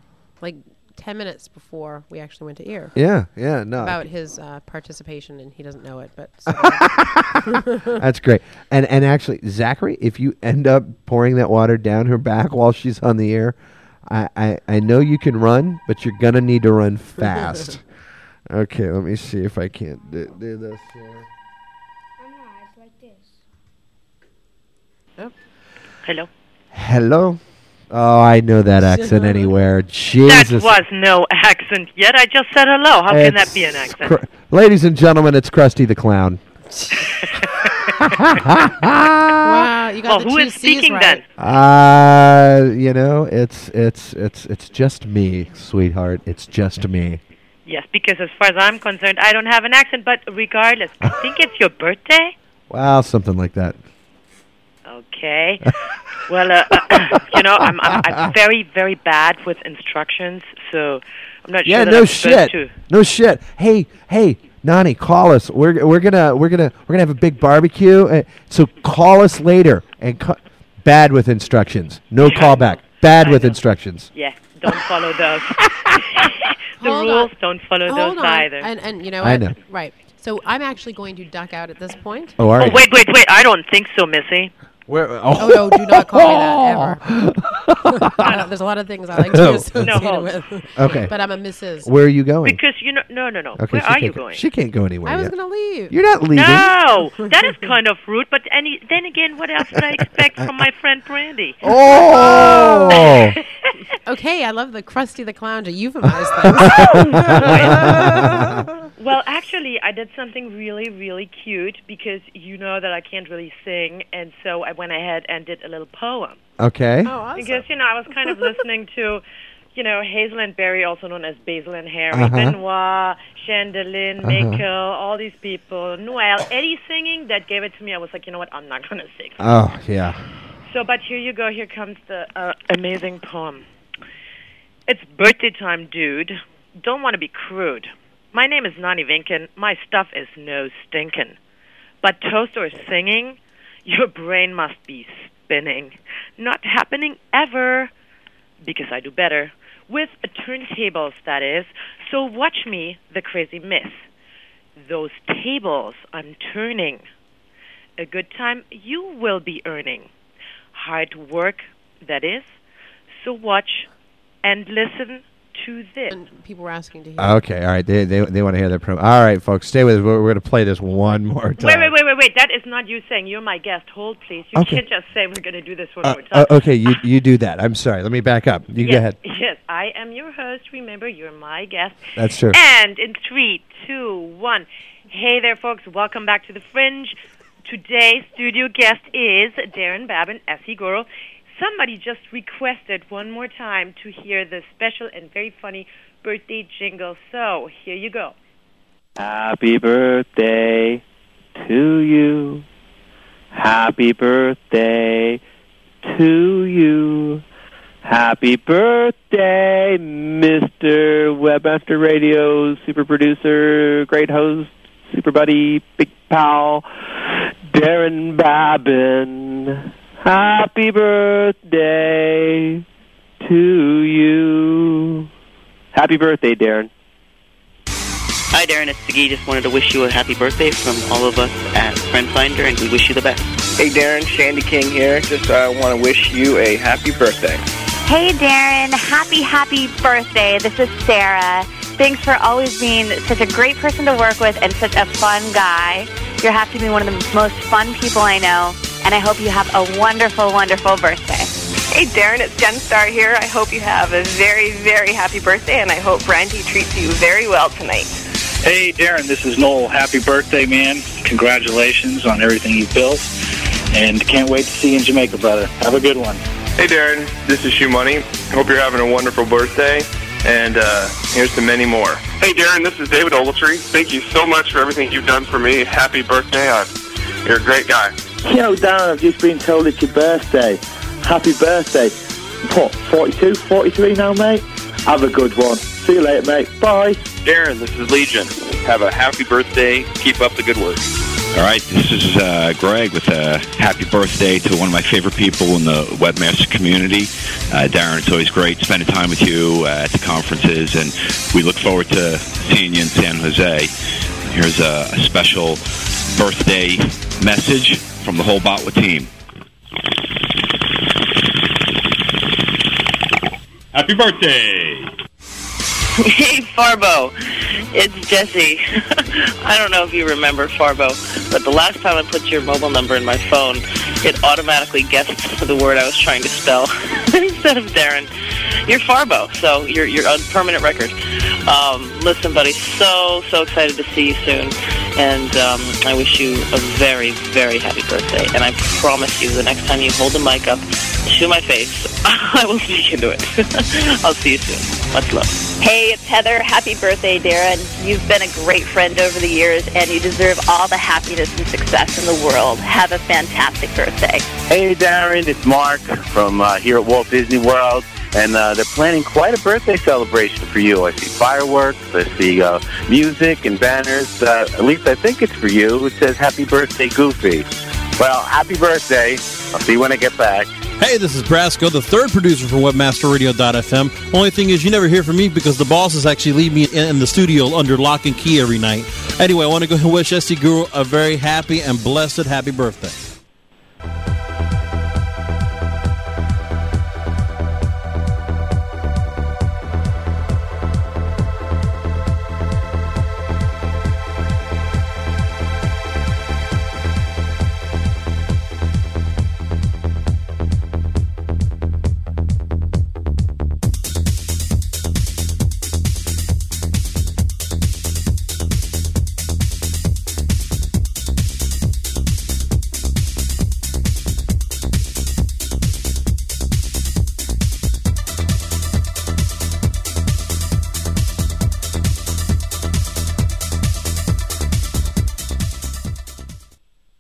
like 10 minutes before we actually went to ear. Yeah, yeah, no. About his uh, participation, and he doesn't know it, but. That's great. And and actually, Zachary, if you end up pouring that water down her back while she's on the air, I, I, I know you can run, but you're gonna need to run fast. okay, let me see if I can't do, do this. Here. Hello. Hello. Oh, I know that accent anywhere. Jesus. That was no accent yet. I just said hello. How can that be an accent? Cr- Ladies and gentlemen, it's Krusty the Clown. wow, you got well, the who two is Cs speaking right. then? Uh, you know, it's it's it's it's just me, sweetheart. It's just me. Yes, because as far as I'm concerned, I don't have an accent. But regardless, I think it's your birthday. Well, something like that. Okay. well, uh, you know, I'm, I'm I'm very very bad with instructions, so I'm not yeah, sure that no I'm shit. to. No shit. Hey, hey, Nani, call us. We're we're gonna we're gonna we're gonna have a big barbecue. Uh, so call us later. And ca- bad with instructions. No callback. Bad with instructions. Yeah, don't follow those. the Hold rules on. don't follow Hold those on. either. And, and you know I what? know. Right. So I'm actually going to duck out at this point. Oh, are oh you? wait, wait, wait! I don't think so, Missy. Where? Oh. oh, no, do not call me that ever. There's a lot of things I like to No. be associated No. with. Okay. But I'm a Mrs. Where are you going? Because you know, no, no, no. Okay, Where are you going? She can't go anywhere. I was going to leave. You're not leaving. No, that is kind of rude. But any, then again, what else would I expect from my friend Brandy? Oh. okay, I love the Krusty the Clown to euphemize things. Well, actually, I did something really, really cute because you know that I can't really sing, and so I went ahead and did a little poem. Okay. Oh, awesome. Because you know, I was kind of listening to, you know, Hazel and Barry, also known as Basil and Harry, Uh-huh. Benoit, Chandelin, Uh-huh. Mikkel, all these people, Noel, Eddie singing. That gave it to me. I was like, you know what? I'm not gonna sing. Oh yeah. So, but here you go. Here comes the uh, amazing poem. It's birthday time, dude. Don't want to be crude. My name is Nani Vinken. My stuff is no stinkin'. But toast or singing, your brain must be spinning. Not happening ever. Because I do better. With turntables, that is. So watch me, the crazy miss. Those tables I'm turning. A good time you will be earning hard work, that is. So watch and listen to this. People were asking to hear. Okay. All right. They they, they want to hear that promo. All right, folks, stay with us. We're, we're going to play this one more time. Wait, wait, wait, wait, wait. That is not you saying. You're my guest. Hold, please. You Okay. can't just say we're going to do this one Uh, more time. uh, okay, you you do that. I'm sorry. Let me back up. You yes, go ahead. Yes, I am your host. Remember, you're my guest. That's true. And in three, two, one. Hey there, folks. Welcome back to the Fringe. Today's studio guest is Darren Babin, SE Guru. Somebody just requested one more time to hear the special and very funny birthday jingle. So here you go. Happy birthday to you. Happy birthday to you. Happy birthday, Mr. Webmaster Radio, super producer, great host, super buddy, big pal, Darren Babin. Happy birthday to you. Happy birthday, Darren. Hi, Darren. It's Siggy. Just wanted to wish you a happy birthday from all of us at Friend Finder, and we wish you the best. Hey, Darren, Shandy King here. Just uh, want to wish you a happy birthday. Hey, Darren. Happy, happy birthday. This is Sarah. Thanks for always being such a great person to work with and such a fun guy. You have to be one of the most fun people I know, and I hope you have a wonderful, wonderful birthday. Hey, Darren, it's Jen Star here. I hope you have a very, very happy birthday, and I hope Brandy treats you very well tonight. Hey, Darren, this is Noel. Happy birthday, man. Congratulations on everything you've built. And can't wait to see you in Jamaica, brother. Have a good one. Hey Darren, this is Shoemoney. Hope you're having a wonderful birthday, and uh, here's to many more. Hey, Darren, this is David Ogletree. Thank you so much for everything you've done for me. Happy birthday. Uh, you're a great guy. You know, Darren, I've just been told it's your birthday. Happy birthday. What, 42, 43 now, mate? Have a good one. See you later, mate. Bye. Darren, this is Legion. Have a happy birthday. Keep up the good work. All right, this is uh, Greg with a happy birthday to one of my favorite people in the webmaster community. Uh, Darren, it's always great spending time with you uh, at the conferences, and we look forward to seeing you in San Jose. Here's a, a special birthday message from the whole Botwa team. Happy birthday! Hey, Farbo. It's Jesse. I don't know if you remember Farbo, but the last time I put your mobile number in my phone, it automatically guessed the word I was trying to spell instead of Darren. You're Farbo, so you're you're on permanent record. Um, listen, buddy, so so excited to see you soon, and um, I wish you a very very happy birthday. And I promise you, the next time you hold the mic up to my face, I will speak into it. I'll see you soon. Much love. Hey, it's Heather. Happy birthday, Darren. You've been a great friend over the years, and you deserve all the happiness and success in the world. Have a fantastic birthday. Hey, Darren, it's Mark from uh, here at Walt Disney World, and uh, they're planning quite a birthday celebration for you. I see fireworks, I see uh, music and banners. Uh, at least I think it's for you. It says "Happy Birthday, Goofy." Well, happy birthday. I'll see you when I get back. Hey, this is Brasco, the third producer for WebmasterRadio.fm. Only thing is, you never hear from me because the bosses actually leave me in, the studio under lock and key every night. Anyway, I want to go and wish SE Guru a very happy and blessed happy birthday.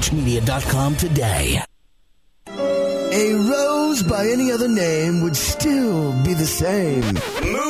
InfoSearchMedia.com today. A rose by any other name would still be the same. Move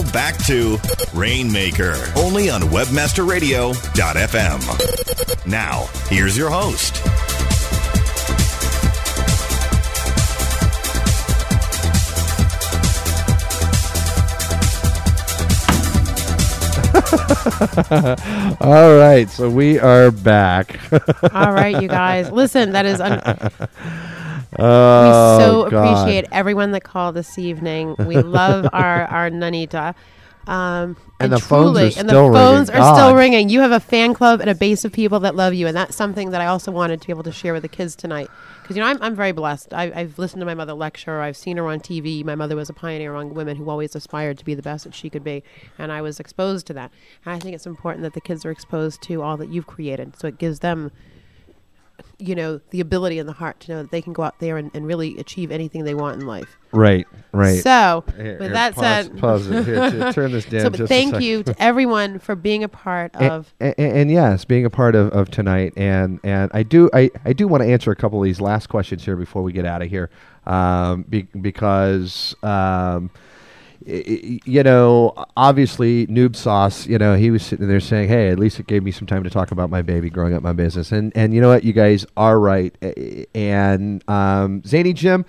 Now back to Rainmaker, only on WebmasterRadio.fm. Now, here's your host. All right, so we are back. All right, you guys. Listen, that is. Un- Oh, we so God. appreciate everyone that called this evening. We love our our Nanita. Um, And the phones are truly- and the still phones ringing. are still ringing. You have a fan club and a base of people that love you, and that's something that I also wanted to be able to share with the kids tonight. Because you know, I'm I'm very blessed. I, I've listened to my mother lecture. I've seen her on TV. My mother was a pioneer among women who always aspired to be the best that she could be, and I was exposed to that. And I think it's important that the kids are exposed to all that you've created, so it gives them you know, the ability and the heart to know that they can go out there and, and really achieve anything they want in life. Right, right. So, Here- with here, that pause- said, pause it. Here, turn this down So, but just thank sec. you to everyone for being a part A- of. a- a- and, yes, being a part of, of tonight, and and I do I, I do want to answer a couple of these last questions here before we get out of here, um, be, because um, y- y- you know obviously Noob Sauce, you know he was sitting there saying, hey, at least it gave me some time to talk about my baby growing up my business, and and you know what, you guys are right, and um, Zany Jim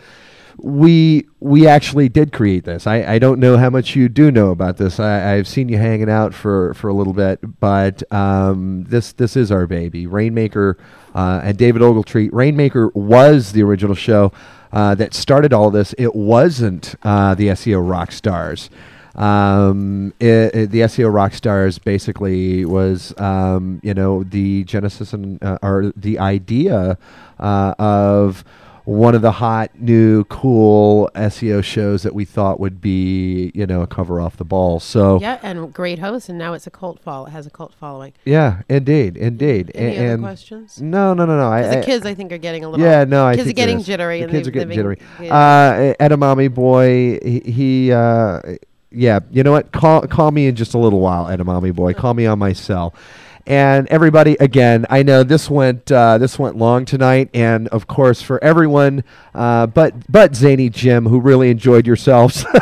we we actually did create this. I, I don't know how much you do know about this. I, I've seen you hanging out for, for a little bit, but um, this this is our baby, Rainmaker uh, and David Ogletree. Rainmaker was the original show uh, that started all this. It wasn't uh, the SEO rock stars. Um, it, it- the SEO rock stars basically was um, you know the genesis and uh, or the idea uh, of one of the hot new cool SEO shows that we thought would be you know a cover off the ball. So Yeah, and great host, and now it's a cult follow. It has a cult following. yeah, indeed, indeed. Any A- other questions? No, no, no, no. I, the kids, I think, are getting a little- Yeah, no, I kids are think there getting jittery The and kids are getting jittery. been- Uh, Edamame boy, he, he uh, yeah. You know what? Call call me in just a little while, Edamame boy. Call me on my cell. And everybody, again, I know this went uh, this went long tonight, and of course for everyone, uh, but but Zany Jim, who really enjoyed yourselves.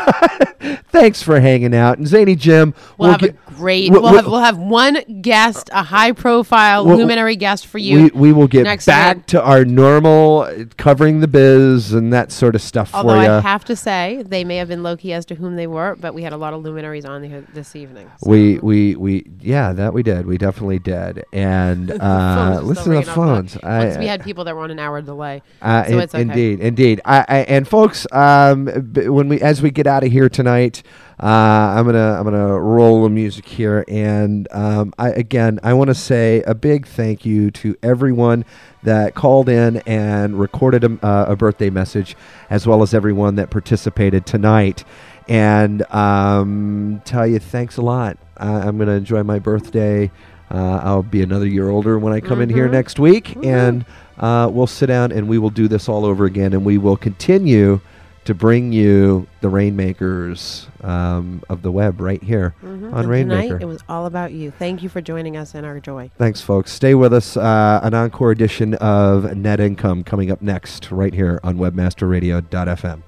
Thanks for hanging out, and Zany Jim. We'll, have get- a great. we'll- We'll, have we'll- we'll have one guest, a high profile Well, luminary guest for you. We, we will get back to our normal uh, covering the biz and that sort of stuff Although for you. I have to say, they may have been low key as to whom they were, but we had a lot of luminaries on this evening. we we we yeah, that we did. We definitely did. And uh, listen to the phones. I, Once we had people that were on an hour delay, Uh, so in- okay. Indeed, indeed. I, I, and folks, um, when we as we get out of here tonight, uh, I'm gonna I'm gonna roll the music here, and um, I again I want to say a big thank you to everyone that called in and recorded a, uh, a birthday message, as well as everyone that participated tonight, and um, tell you thanks a lot. Uh, I'm gonna enjoy my birthday. Uh, I'll be another year older when I come in here Mhm. next week, and uh, we'll sit down and we will do this all over again, and we will continue to bring you the Rainmakers um, of the web right here Mhm. on And Rainmaker. Tonight, it was all about you. Thank you for joining us in our joy. Thanks, folks. Stay with us. Uh, an encore edition of Net Income coming up next, right here on WebmasterRadio.fm.